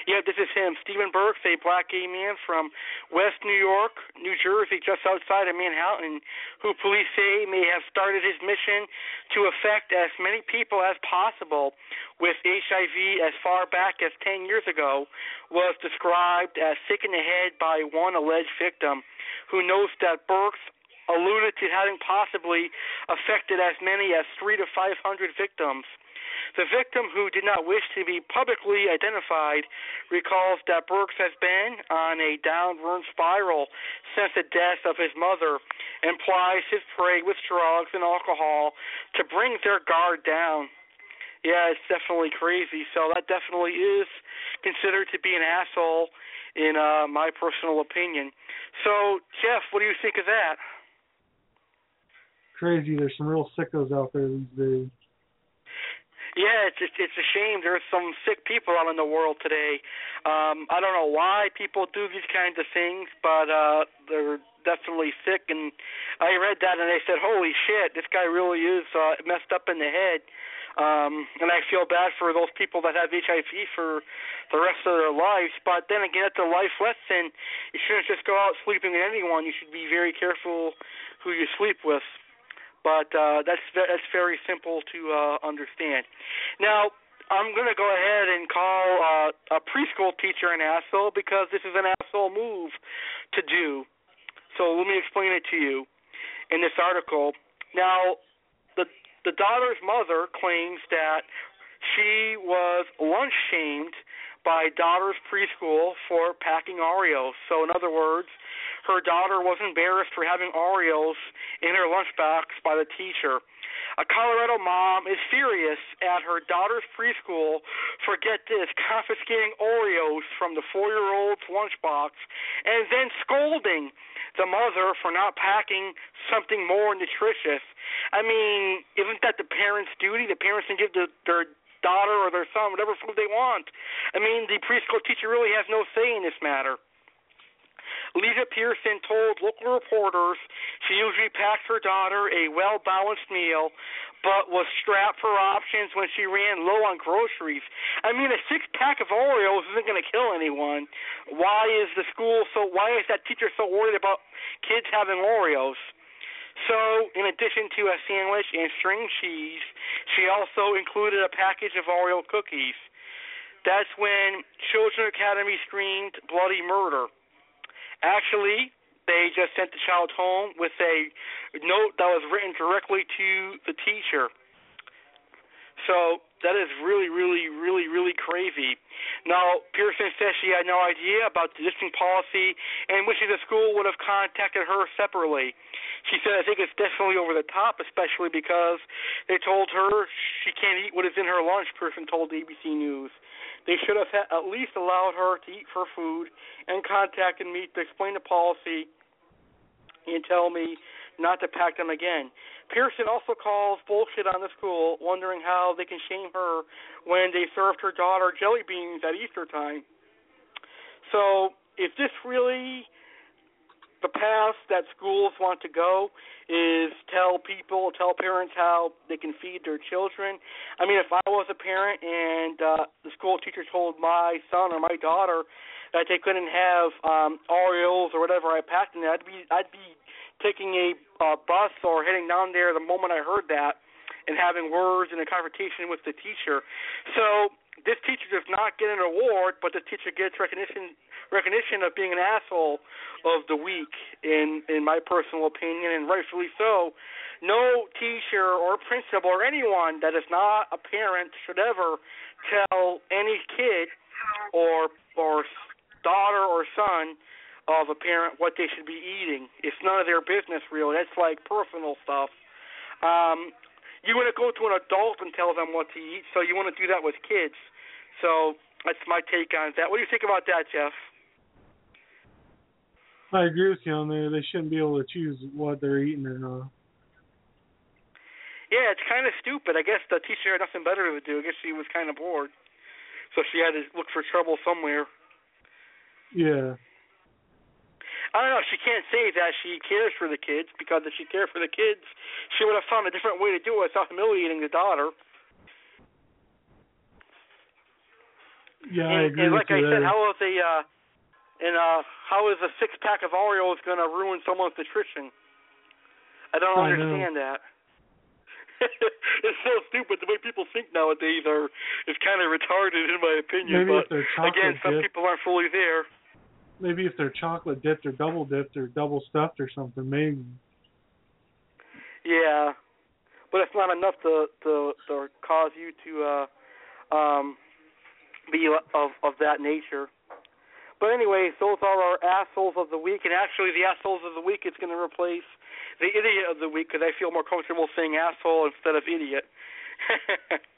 Yeah, this is him. Stephen Burks, a black gay man from West New York, New Jersey, just outside of Manhattan, who police say may have started his mission to affect as many people as possible with HIV as far back as 10 years ago, was described as sick in the head by one alleged victim who notes that Burks alluded to having possibly affected as many as three to 500 victims. The victim, who did not wish to be publicly identified, recalls that Burks has been on a downward spiral since the death of his mother and plies his prey with drugs and alcohol to bring their guard down. Yeah, it's definitely crazy. So that definitely is considered to be an asshole, in uh, my personal opinion. So, Jeff, what do you think of that? Crazy. There's some real sickos out there these days. Yeah, it's just, it's a shame. There's some sick people out in the world today. Um, I don't know why people do these kinds of things, but uh, they're definitely sick. And I read that and I said, "Holy shit, this guy really is uh, messed up in the head." Um, and I feel bad for those people that have HIV for the rest of their lives. But then again, it's a life lesson. You shouldn't just go out sleeping with anyone. You should be very careful who you sleep with. But uh, that's that's very simple to uh, understand. Now, I'm going to go ahead and call uh, a preschool teacher an asshole because this is an asshole move to do. So let me explain it to you in this article. Now, the the daughter's mother claims that she was lunch shamed by daughter's preschool for packing Oreos. So in other words, her daughter was embarrassed for having Oreos in her lunchbox by the teacher. A Colorado mom is furious at her daughter's preschool for get this confiscating Oreos from the four-year-old's lunchbox and then scolding the mother for not packing something more nutritious. I mean, isn't that the parents' duty? The parents can give the, their daughter or their son whatever food they want. I mean, the preschool teacher really has no say in this matter. Lisa Pearson told local reporters she usually packs her daughter a well balanced meal, but was strapped for options when she ran low on groceries. I mean, a six pack of Oreos isn't going to kill anyone. Why is the school so? Why is that teacher so worried about kids having Oreos? So, in addition to a sandwich and string cheese, she also included a package of Oreo cookies. That's when Children Academy screamed bloody murder. Actually, they just sent the child home with a note that was written directly to the teacher. So that is really, really, really, really crazy. Now, Pearson says she had no idea about the districting policy and wishes the school would have contacted her separately. She said, I think it's definitely over the top, especially because they told her she can't eat what is in her lunch, Pearson told ABC News. They should have at least allowed her to eat her food and contacted me to explain the policy and tell me not to pack them again. Pearson also calls bullshit on the school, wondering how they can shame her when they served her daughter jelly beans at Easter time. So, if this really the path that schools want to go is tell people, tell parents how they can feed their children. I mean, if I was a parent and uh, the school teacher told my son or my daughter that they couldn't have um, Oreos or whatever I packed in there, I'd be I'd be taking a uh, bus or heading down there the moment I heard that and having words and a confrontation with the teacher. So this teacher does not get an award, but the teacher gets recognition recognition of being an asshole of the week in in my personal opinion and rightfully so no teacher or principal or anyone that is not a parent should ever tell any kid or or daughter or son of a parent what they should be eating it's none of their business really that's like personal stuff um you want to go to an adult and tell them what to eat so you want to do that with kids so that's my take on that what do you think about that jeff I agree with you on there. They shouldn't be able to choose what they're eating or not. Yeah, it's kind of stupid. I guess the teacher had nothing better to do. I guess she was kind of bored, so she had to look for trouble somewhere. Yeah. I don't know. She can't say that she cares for the kids because if she cared for the kids, she would have found a different way to do it without humiliating the daughter. Yeah, and, I agree and with like you I said, there. how is a uh, and uh, how is a six pack of Oreos going to ruin someone's nutrition? I don't I know. understand that. it's so stupid. The way people think nowadays are is kind of retarded, in my opinion. Maybe but if they're chocolate again, some people aren't fully there. Maybe if they're chocolate dipped or double dipped or double stuffed or something, maybe. Yeah, but it's not enough to to, to cause you to uh, um, be of of that nature. But anyway, those are our assholes of the week, and actually, the assholes of the week is going to replace the idiot of the week because I feel more comfortable saying asshole instead of idiot.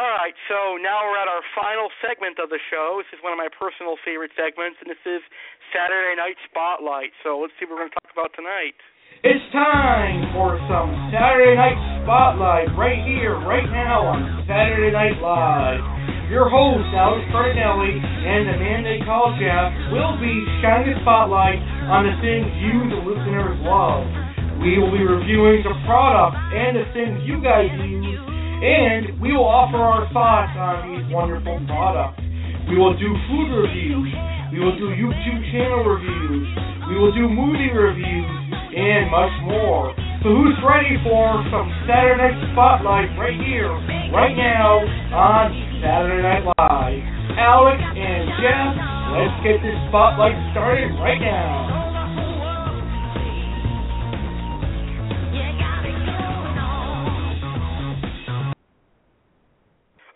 All right, so now we're at our final segment of the show. This is one of my personal favorite segments, and this is Saturday Night Spotlight. So let's see what we're going to talk about tonight. It's time for some Saturday Night Spotlight right here, right now on Saturday Night Live. Your host, Alex Cardinale, and the man they call Jeff will be shining the spotlight on the things you, the listeners, love. We will be reviewing the products and the things you guys use, and we will offer our thoughts on these wonderful products. We will do food reviews. We will do YouTube channel reviews. We will do movie reviews, and much more. So who's ready for some Saturday Night Spotlight right here, right now on Saturday Night Live? Alex and Jeff, let's get this spotlight started right now.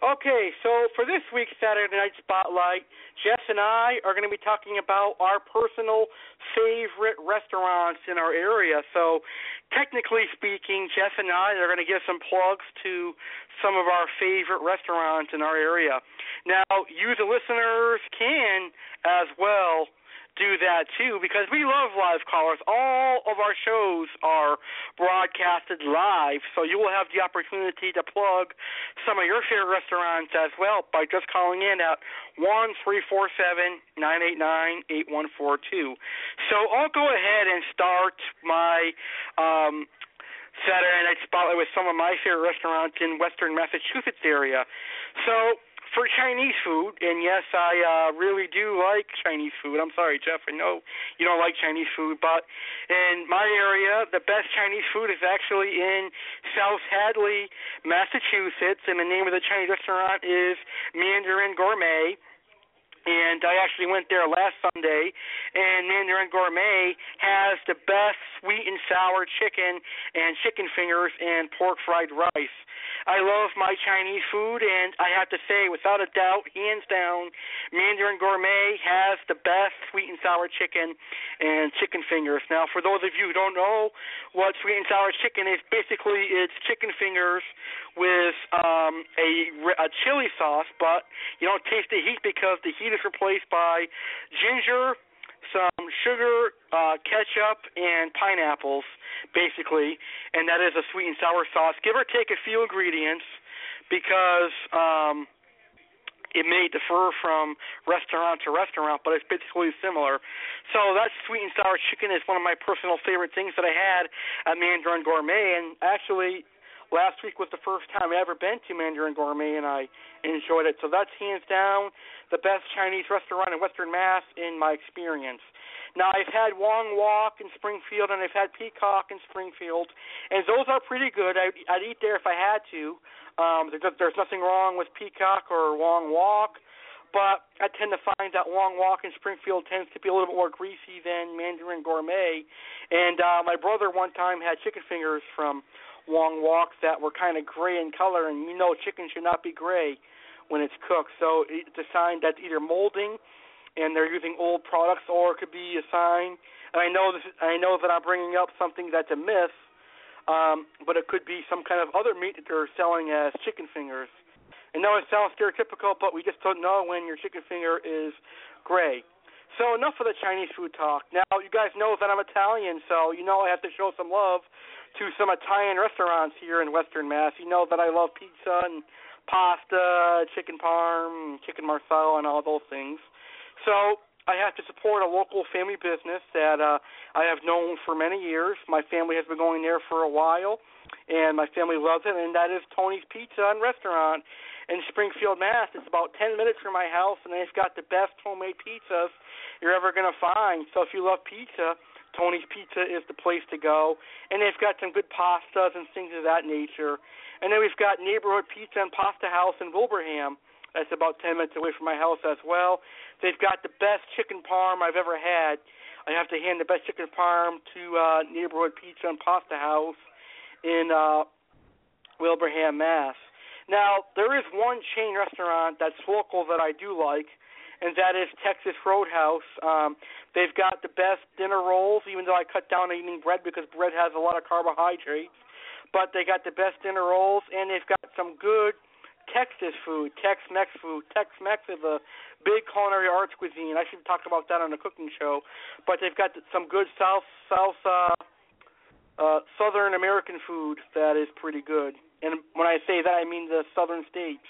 Okay, so for this week's Saturday Night Spotlight, Jeff and I are going to be talking about our personal favorite restaurants in our area. So, technically speaking, Jeff and I are going to give some plugs to some of our favorite restaurants in our area. Now, you, the listeners, can as well do that too because we love live callers. All of our shows are broadcasted live, so you will have the opportunity to plug some of your favorite restaurants as well by just calling in at one three four seven nine eight nine eight one four two. So I'll go ahead and start my um Saturday night spotlight with some of my favorite restaurants in western Massachusetts area. So for Chinese food, and yes, I uh, really do like Chinese food. I'm sorry, Jeff, I know you don't like Chinese food, but in my area, the best Chinese food is actually in South Hadley, Massachusetts, and the name of the Chinese restaurant is Mandarin Gourmet and I actually went there last Sunday, and Mandarin Gourmet has the best sweet and sour chicken and chicken fingers and pork fried rice. I love my Chinese food, and I have to say, without a doubt, hands down, Mandarin Gourmet has the best sweet and sour chicken and chicken fingers. Now, for those of you who don't know what sweet and sour chicken is, basically it's chicken fingers with um, a, a chili sauce, but you don't taste the heat because the heat is replaced by ginger, some sugar, uh, ketchup, and pineapples, basically, and that is a sweet and sour sauce. Give or take a few ingredients, because um, it may differ from restaurant to restaurant, but it's basically similar. So that sweet and sour chicken is one of my personal favorite things that I had at Mandarin Gourmet, and actually last week was the first time I ever been to Mandarin Gourmet, and I enjoyed it. So that's hands down the best Chinese restaurant in Western Mass in my experience. Now I've had Wong Wok in Springfield, and I've had Peacock in Springfield, and those are pretty good. I'd, I'd eat there if I had to. Um, there's, there's nothing wrong with Peacock or Wong Wok, but I tend to find that Wong Wok in Springfield tends to be a little bit more greasy than Mandarin Gourmet. And uh, my brother one time had chicken fingers from Wong Wok that were kind of gray in color, and you know chicken should not be gray when it's cooked. So it's a sign that's either molding and they're using old products, or it could be a sign. And I know this. I know that I'm bringing up something that's a myth, um, but it could be some kind of other meat that they're selling as chicken fingers. And no, it sounds stereotypical, but we just don't know when your chicken finger is gray. So enough of the Chinese food talk. Now you guys know that I'm Italian, so you know I have to show some love to some Italian restaurants here in Western Mass. You know that I love pizza and pasta, chicken parm, chicken marsala, and all those things. So I have to support a local family business that uh, I have known for many years. My family has been going there for a while, and my family loves it, and that is Tony's Pizza and Restaurant in Springfield, Mass. It's about 10 minutes from my house, and they've got the best homemade pizzas you're ever going to find. So if you love pizza, Tony's Pizza is the place to go. And they've got some good pastas and things of that nature. And then we've got Neighborhood Pizza and Pasta House in Wilbraham. That's about 10 minutes away from my house as well. They've got the best chicken parm I've ever had. I have to hand the best chicken parm to uh, Neighborhood Pizza and Pasta House. in uh, Wilbraham, Mass. Now, there is one chain restaurant that's local that I do like, and that is Texas Roadhouse. Um, they've got the best dinner rolls, even though I cut down on eating bread because bread has a lot of carbohydrates. But they got the best dinner rolls, and they've got some good Texas food, Tex-Mex food. Tex-Mex is a big culinary arts cuisine. I should talk about that on the cooking show. But they've got some good South South uh, uh, Southern American food that is pretty good. And when I say that, I mean the southern states.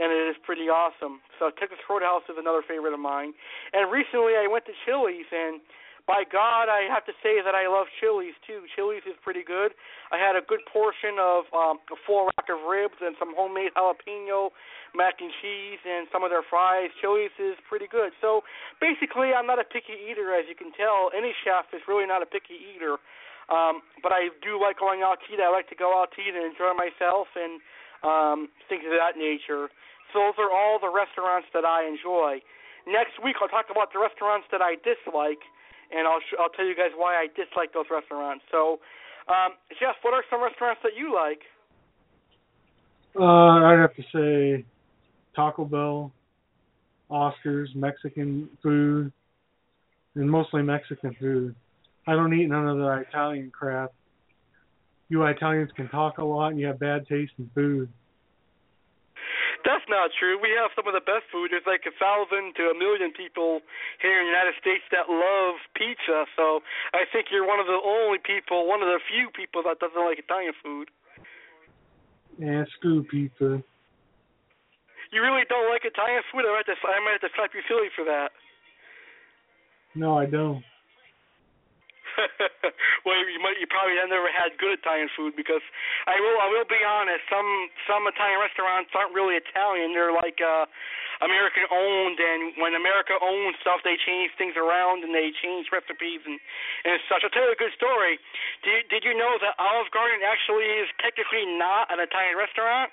And it is pretty awesome. So Texas Roadhouse is another favorite of mine. And recently I went to Chili's, and by God, I have to say that I love Chili's too. Chili's is pretty good. I had a good portion of um, a full rack of ribs and some homemade jalapeno mac and cheese and some of their fries. Chili's is pretty good. So basically, I'm not a picky eater, as you can tell. Any chef is really not a picky eater. Um, but I do like going out to eat. I like to go out to eat and enjoy myself and um, things of that nature. So those are all the restaurants that I enjoy. Next week I'll talk about the restaurants that I dislike, and I'll sh- I'll tell you guys why I dislike those restaurants. So, um, Jeff, what are some restaurants that you like? Uh, I'd have to say Taco Bell, Oscars, Mexican food, and mostly Mexican food. I don't eat none of the Italian crap. You Italians can talk a lot and you have bad taste in food. That's not true. We have some of the best food. There's like a thousand to a million people here in the United States that love pizza. So I think you're one of the only people, one of the few people that doesn't like Italian food. And screw pizza. You really don't like Italian food? I might have to, I might have to slap you silly for that. No, I don't. well, you might you probably have never had good Italian food because I will I will be honest. Some some Italian restaurants aren't really Italian. They're like uh American owned, and when America owns stuff, they change things around and they change recipes and and such. I'll tell you a good story. Did did you know that Olive Garden actually is technically not an Italian restaurant?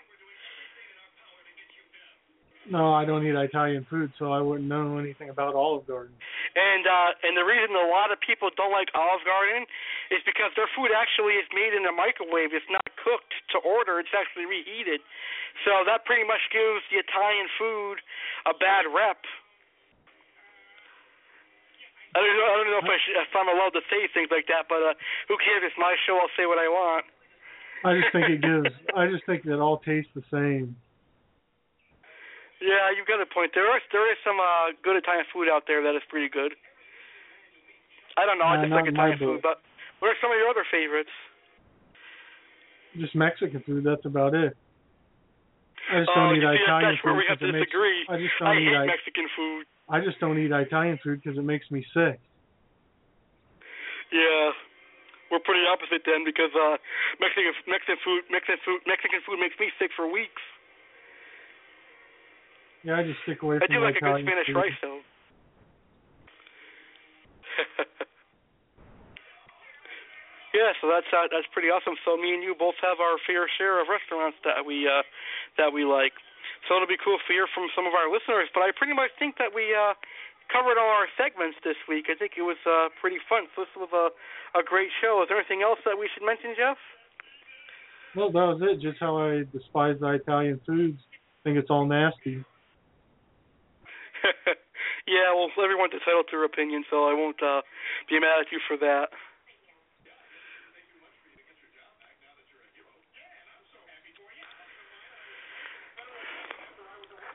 No, I don't eat Italian food, so I wouldn't know anything about Olive Garden. And uh and the reason a lot of people don't like Olive Garden is because their food actually is made in a microwave. It's not cooked to order. It's actually reheated. So that pretty much gives the Italian food a bad rep. I don't know. I don't know if, I should, if I'm allowed to say things like that, but uh, who cares? It's my show. I'll say what I want. I just think it gives. I just think that all taste the same. Yeah, you've got a point. There is there is some uh good Italian food out there that is pretty good. I don't know. I Uh, just like Italian food, but what are some of your other favorites? Just Mexican food. That's about it. I just oh, don't you eat see, Italian that's where food we have to it makes. I just don't eat. hate I, Mexican food. I just don't eat Italian food because it makes me sick. Yeah, we're pretty opposite then because uh Mexican Mexican food Mexican food Mexican food makes me sick for weeks. Yeah, I just stick away I from do the like a good Spanish food. rice though. yeah, so that's uh, that's pretty awesome. So me and you both have our fair share of restaurants that we uh that we like. So it'll be cool to hear from some of our listeners. But I pretty much think that we uh covered all our segments this week. I think it was uh pretty fun. So this was a a great show. Is there anything else that we should mention, Jeff? Well, that was it. Just how I despise the Italian foods. I think it's all nasty. yeah, well, everyone's entitled to their opinion, so I won't uh, be mad at you for that.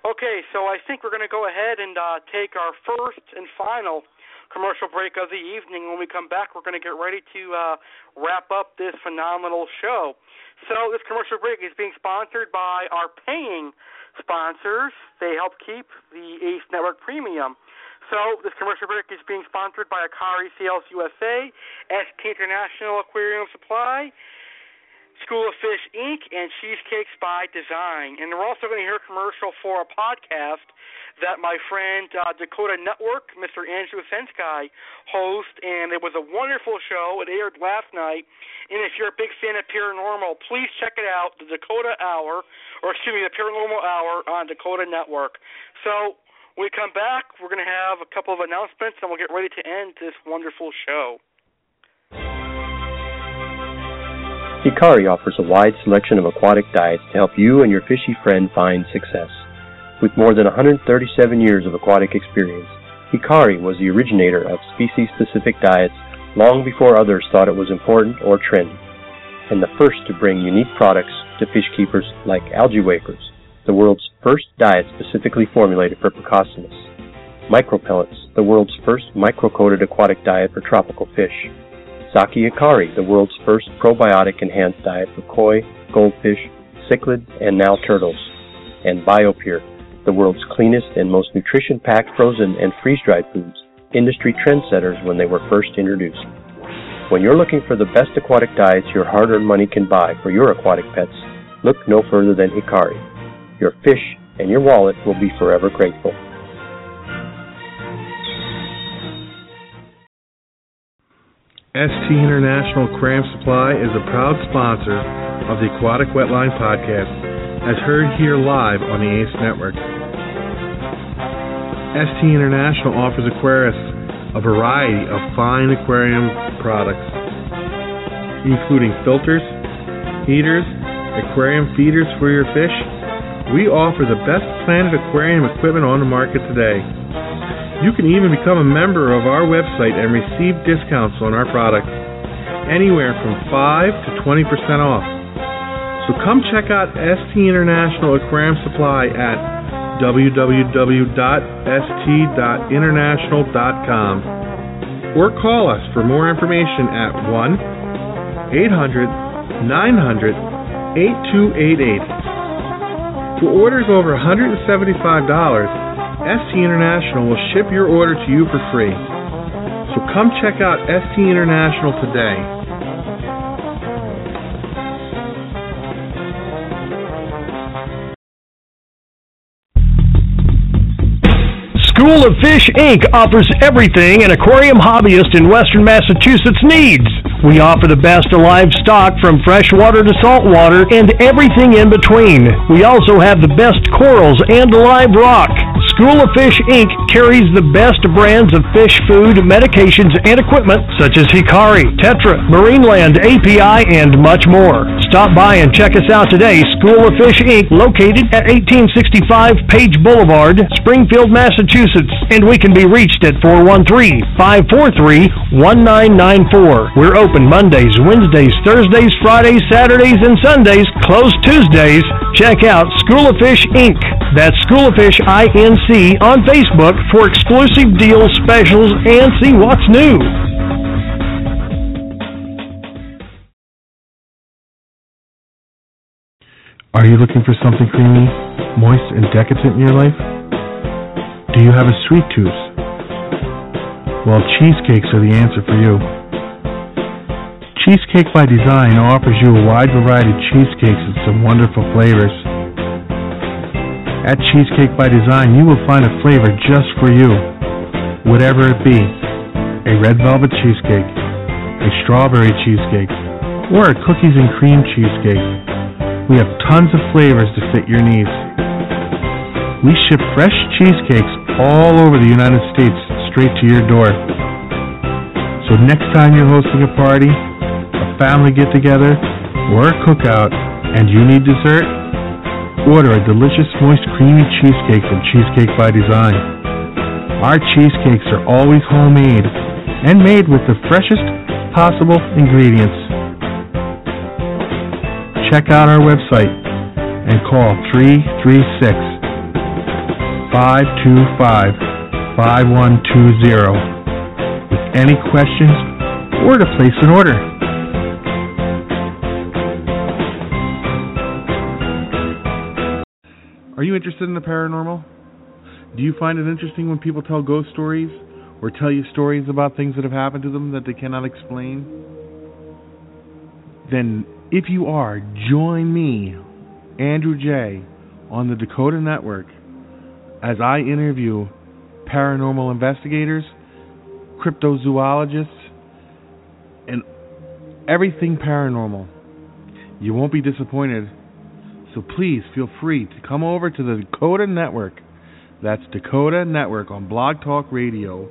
Okay, so I think we're going to go ahead and uh, take our first and final commercial break of the evening. When we come back, we're going to get ready to uh, wrap up this phenomenal show. So, this commercial break is being sponsored by our paying sponsors. They help keep the Ace Network Premium. So, this commercial break is being sponsored by Hikari Sales USA, ST International Aquarium Supply, School of Fish Inc., and Cheesecakes by Design. And we're also going to hear a commercial for a podcast that my friend uh, Dakota Network, Mr. Andrew Senskai, host, and it was a wonderful show. It aired last night. And if you're a big fan of paranormal, please check it out, the Dakota Hour, or excuse me, the Paranormal Hour on Dakota Network. So when we come back, we're going to have a couple of announcements, and we'll get ready to end this wonderful show. Hikari offers a wide selection of aquatic diets to help you and your fishy friend find success. With more than 137 years of aquatic experience, Hikari was the originator of species specific diets long before others thought it was important or trendy, and the first to bring unique products to fish keepers like algae wafers, the world's first diet specifically formulated for Plecostomus, micropellets, the world's first micro-coated aquatic diet for tropical fish, Saki Hikari, the world's first probiotic enhanced diet for koi, goldfish, cichlid, and now turtles, and BioPure, the world's cleanest and most nutrition packed frozen and freeze dried foods, industry trendsetters when they were first introduced. When you're looking for the best aquatic diets your hard earned money can buy for your aquatic pets, look no further than Hikari. Your fish and your wallet will be forever grateful. ST International Aquarium Supply is a proud sponsor of the Aquatic Wetline Podcast, as heard here live on the ACE Network. ST International offers aquarists a variety of fine aquarium products, including filters, heaters, aquarium feeders for your fish. We offer the best Planet Aquarium equipment on the market today. You can even become a member of our website and receive discounts on our products, anywhere from 5 to 20% off. So come check out ST International Aquarium Supply at www.st.international.com or call us for more information at 1 800 900 8288. For orders over $175, ST International will ship your order to you for free. So come check out ST International today. School of Fish Inc. offers everything an aquarium hobbyist in western Massachusetts needs. We offer the best of livestock from freshwater to saltwater and everything in between. We also have the best corals and live rock. School of Fish Inc. carries the best brands of fish food, medications, and equipment such as Hikari, Tetra, Marineland, API, and much more. Stop by and check us out today. School of Fish Inc. located at 1865 Page Boulevard, Springfield, Massachusetts, and we can be reached at 413-543-1994. We're open Mondays, Wednesdays, Thursdays, Fridays, Saturdays, and Sundays, closed Tuesdays. Check out School of Fish Inc. That's School of Fish INC on Facebook for exclusive deals, specials, and see what's new. Are you looking for something creamy, moist, and decadent in your life? Do you have a sweet tooth? Well, cheesecakes are the answer for you. Cheesecake by Design offers you a wide variety of cheesecakes and some wonderful flavors. At Cheesecake by Design, you will find a flavor just for you, whatever it be a red velvet cheesecake, a strawberry cheesecake, or a cookies and cream cheesecake. We have tons of flavors to fit your needs. We ship fresh cheesecakes all over the United States straight to your door. So next time you're hosting a party, a family get together, or a cookout, and you need dessert, order a delicious moist creamy cheesecake from Cheesecake by Design. Our cheesecakes are always homemade and made with the freshest possible ingredients. Check out our website and call 336 525 5120 with any questions or to place an order. Are you interested in the paranormal? Do you find it interesting when people tell ghost stories or tell you stories about things that have happened to them that they cannot explain? Then, if you are, join me, Andrew J., on the Dakota Network as I interview paranormal investigators, cryptozoologists, and everything paranormal. You won't be disappointed. So please feel free to come over to the Dakota Network. That's Dakota Network on Blog Talk Radio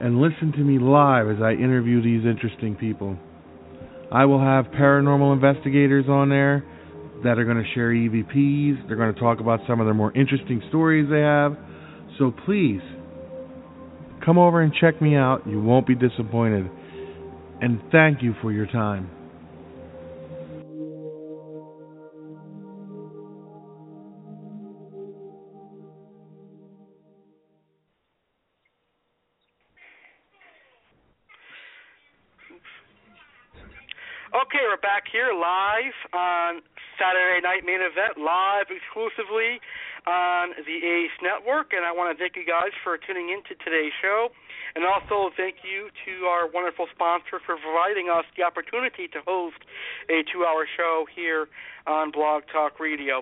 and listen to me live as I interview these interesting people. I will have paranormal investigators on there that are going to share EVPs. They're going to talk about some of their more interesting stories they have. So please come over and check me out. You won't be disappointed. And thank you for your time. Okay, we're back here live on Saturday Night Main Event, live exclusively on the Ace Network. And I want to thank you guys for tuning in to today's show. And also thank you to our wonderful sponsor for providing us the opportunity to host a two hour show here on Blog Talk Radio.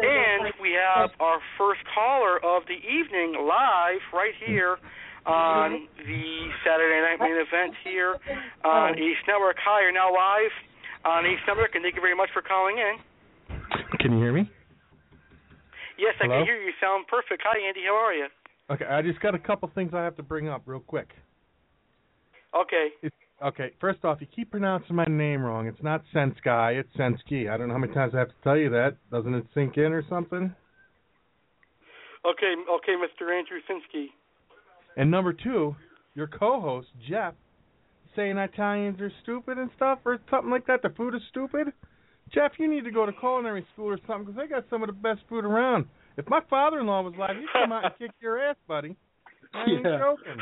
And we have our first caller of the evening live right here on mm-hmm. the Saturday Night Main Event here on oh. Ace Network. Hi, you're now live on Ace Network, and thank you very much for calling in. Can you hear me? Yes, I Hello? can hear you. Sound perfect. Hi, Andy. How are you? Okay, I just got a couple things I have to bring up real quick. Okay. It's, okay, first off, you keep pronouncing my name wrong. It's not Sensky, it's Sensky. I don't know how many times I have to tell you that. Doesn't it sink in or something? Okay, okay, Mr. Andrew Sinsky. And number two, your co-host Jeff saying Italians are stupid and stuff or something like that. The food is stupid. Jeff, you need to go to culinary school or something because they got some of the best food around. If my father-in-law was alive, he'd come out and kick your ass, buddy. I ain't Yeah. joking.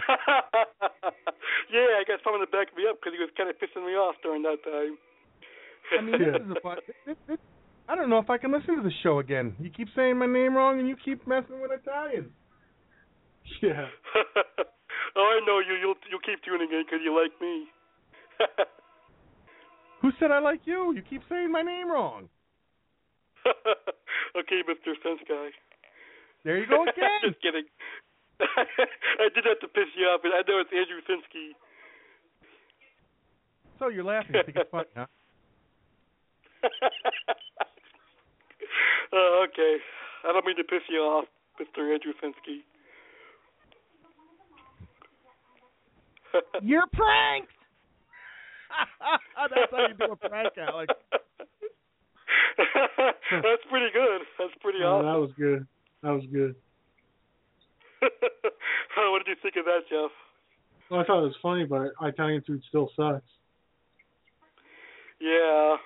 yeah, I got someone to back me up because he was kind of pissing me off during that time. I mean, this is a fun. This, this, I don't know if I can listen to the show again. You keep saying my name wrong, and you keep messing with Italians. Yeah. oh, I know you. You'll you'll keep tuning in because you like me. Who said I like you? You keep saying my name wrong. okay, Mr. Sense Guy. There you go again. Just kidding. I did that to piss you off, but I know it's Andrew Sinsky. So you're laughing. You think it's funny, huh? uh, okay. I don't mean to piss you off, Mr. Andrew Sinsky. You're pranked. That's how you do a prank, Alex. That's pretty good. That's pretty Oh, awesome. that was good. That was good. What did you think of that, Jeff? Well, I thought it was funny, but Italian food still sucks. Yeah.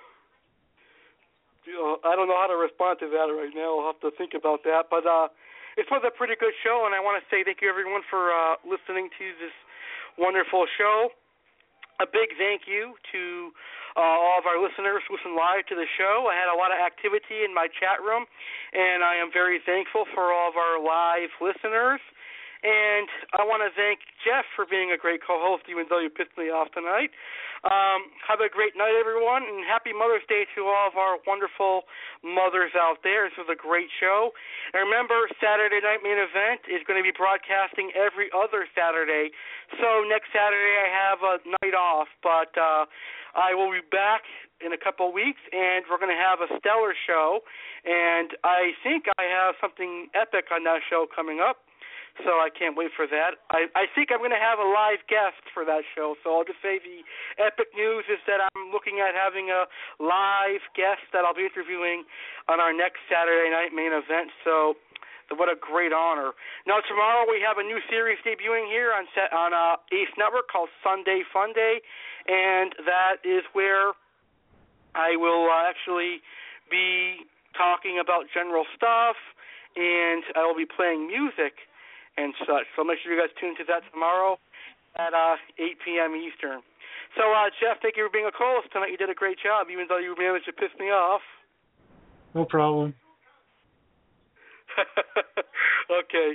I don't know how to respond to that right now. I'll have to think about that. But uh it was a pretty good show and I want to say thank you everyone for uh listening to this wonderful show. A big thank you to uh, all of our listeners who listen live to the show. I had a lot of activity in my chat room, and I am very thankful for all of our live listeners. And I want to thank Jeff for being a great co-host, even though you pissed me off tonight. Um, have a great night, everyone, and happy Mother's Day to all of our wonderful mothers out there. This was a great show. And remember, Saturday Night Main Event is going to be broadcasting every other Saturday. So next Saturday I have a night off, but uh, I will be back in a couple of weeks, and we're going to have a stellar show. And I think I have something epic on that show coming up so I can't wait for that. I, I think I'm going to have a live guest for that show, so I'll just say the epic news is that I'm looking at having a live guest that I'll be interviewing on our next Saturday night main event. So what a great honor. Now tomorrow we have a new series debuting here on set, on uh, Ace Network called Sunday Fun Day, and that is where I will uh, actually be talking about general stuff, and I will be playing music and such. So make sure you guys tune to that tomorrow at uh, 8 p.m. Eastern. So, uh, Jeff, thank you for being a co-host tonight. You did a great job, even though you managed to piss me off. No problem. okay.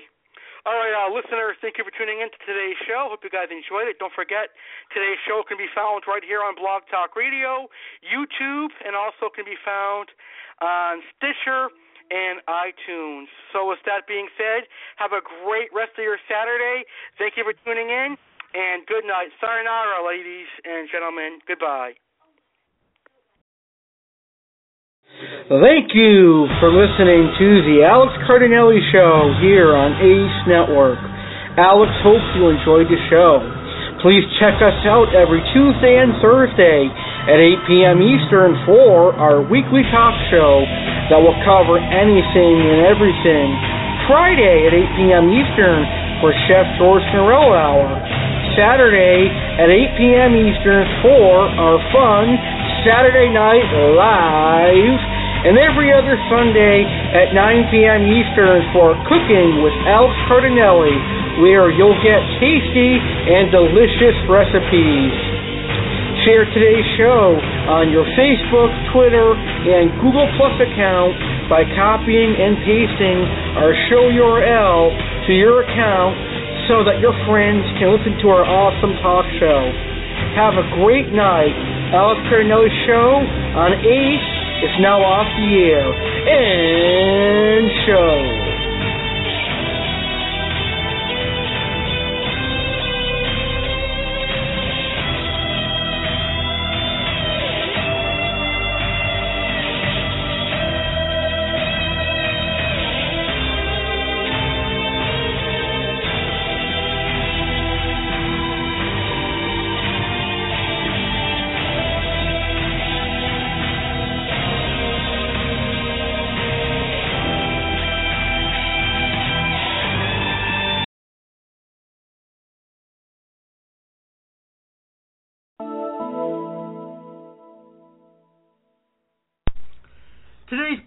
All right, uh, listeners, thank you for tuning in to today's show. Hope you guys enjoyed it. Don't forget, today's show can be found right here on Blog Talk Radio, YouTube, and also can be found on Stitcher and iTunes. So, with that being said, have a great rest of your Saturday. Thank you for tuning in, and good night. Sayonara, ladies and gentlemen. Goodbye. Thank you for listening to the Alex Cardinale Show here on Ace Network. Alex hopes you enjoyed the show. Please check us out every Tuesday and Thursday at 8 p.m. Eastern for our weekly talk show that will cover anything and everything. Friday at 8 p.m. Eastern for Chef George Norello Hour. Saturday at 8 p.m. Eastern for our fun Saturday Night Live. And every other Sunday at 9 p.m. Eastern for Cooking with Alex Cardinale, where you'll get tasty and delicious recipes. Share today's show on your Facebook, Twitter, and Google Plus account by copying and pasting our show URL to your account so that your friends can listen to our awesome talk show. Have a great night. Alex Cardinale Show on Ace is now off the air. And show.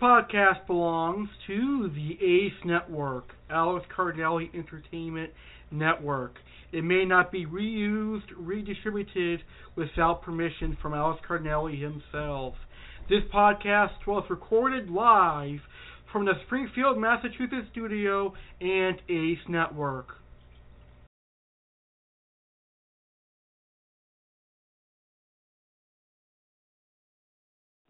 Podcast belongs to the ACE Network, Alex Cardinale Entertainment Network. It may not be reused, redistributed without permission from Alex Cardinale himself. This podcast was recorded live from the Springfield, Massachusetts studio and ACE Network.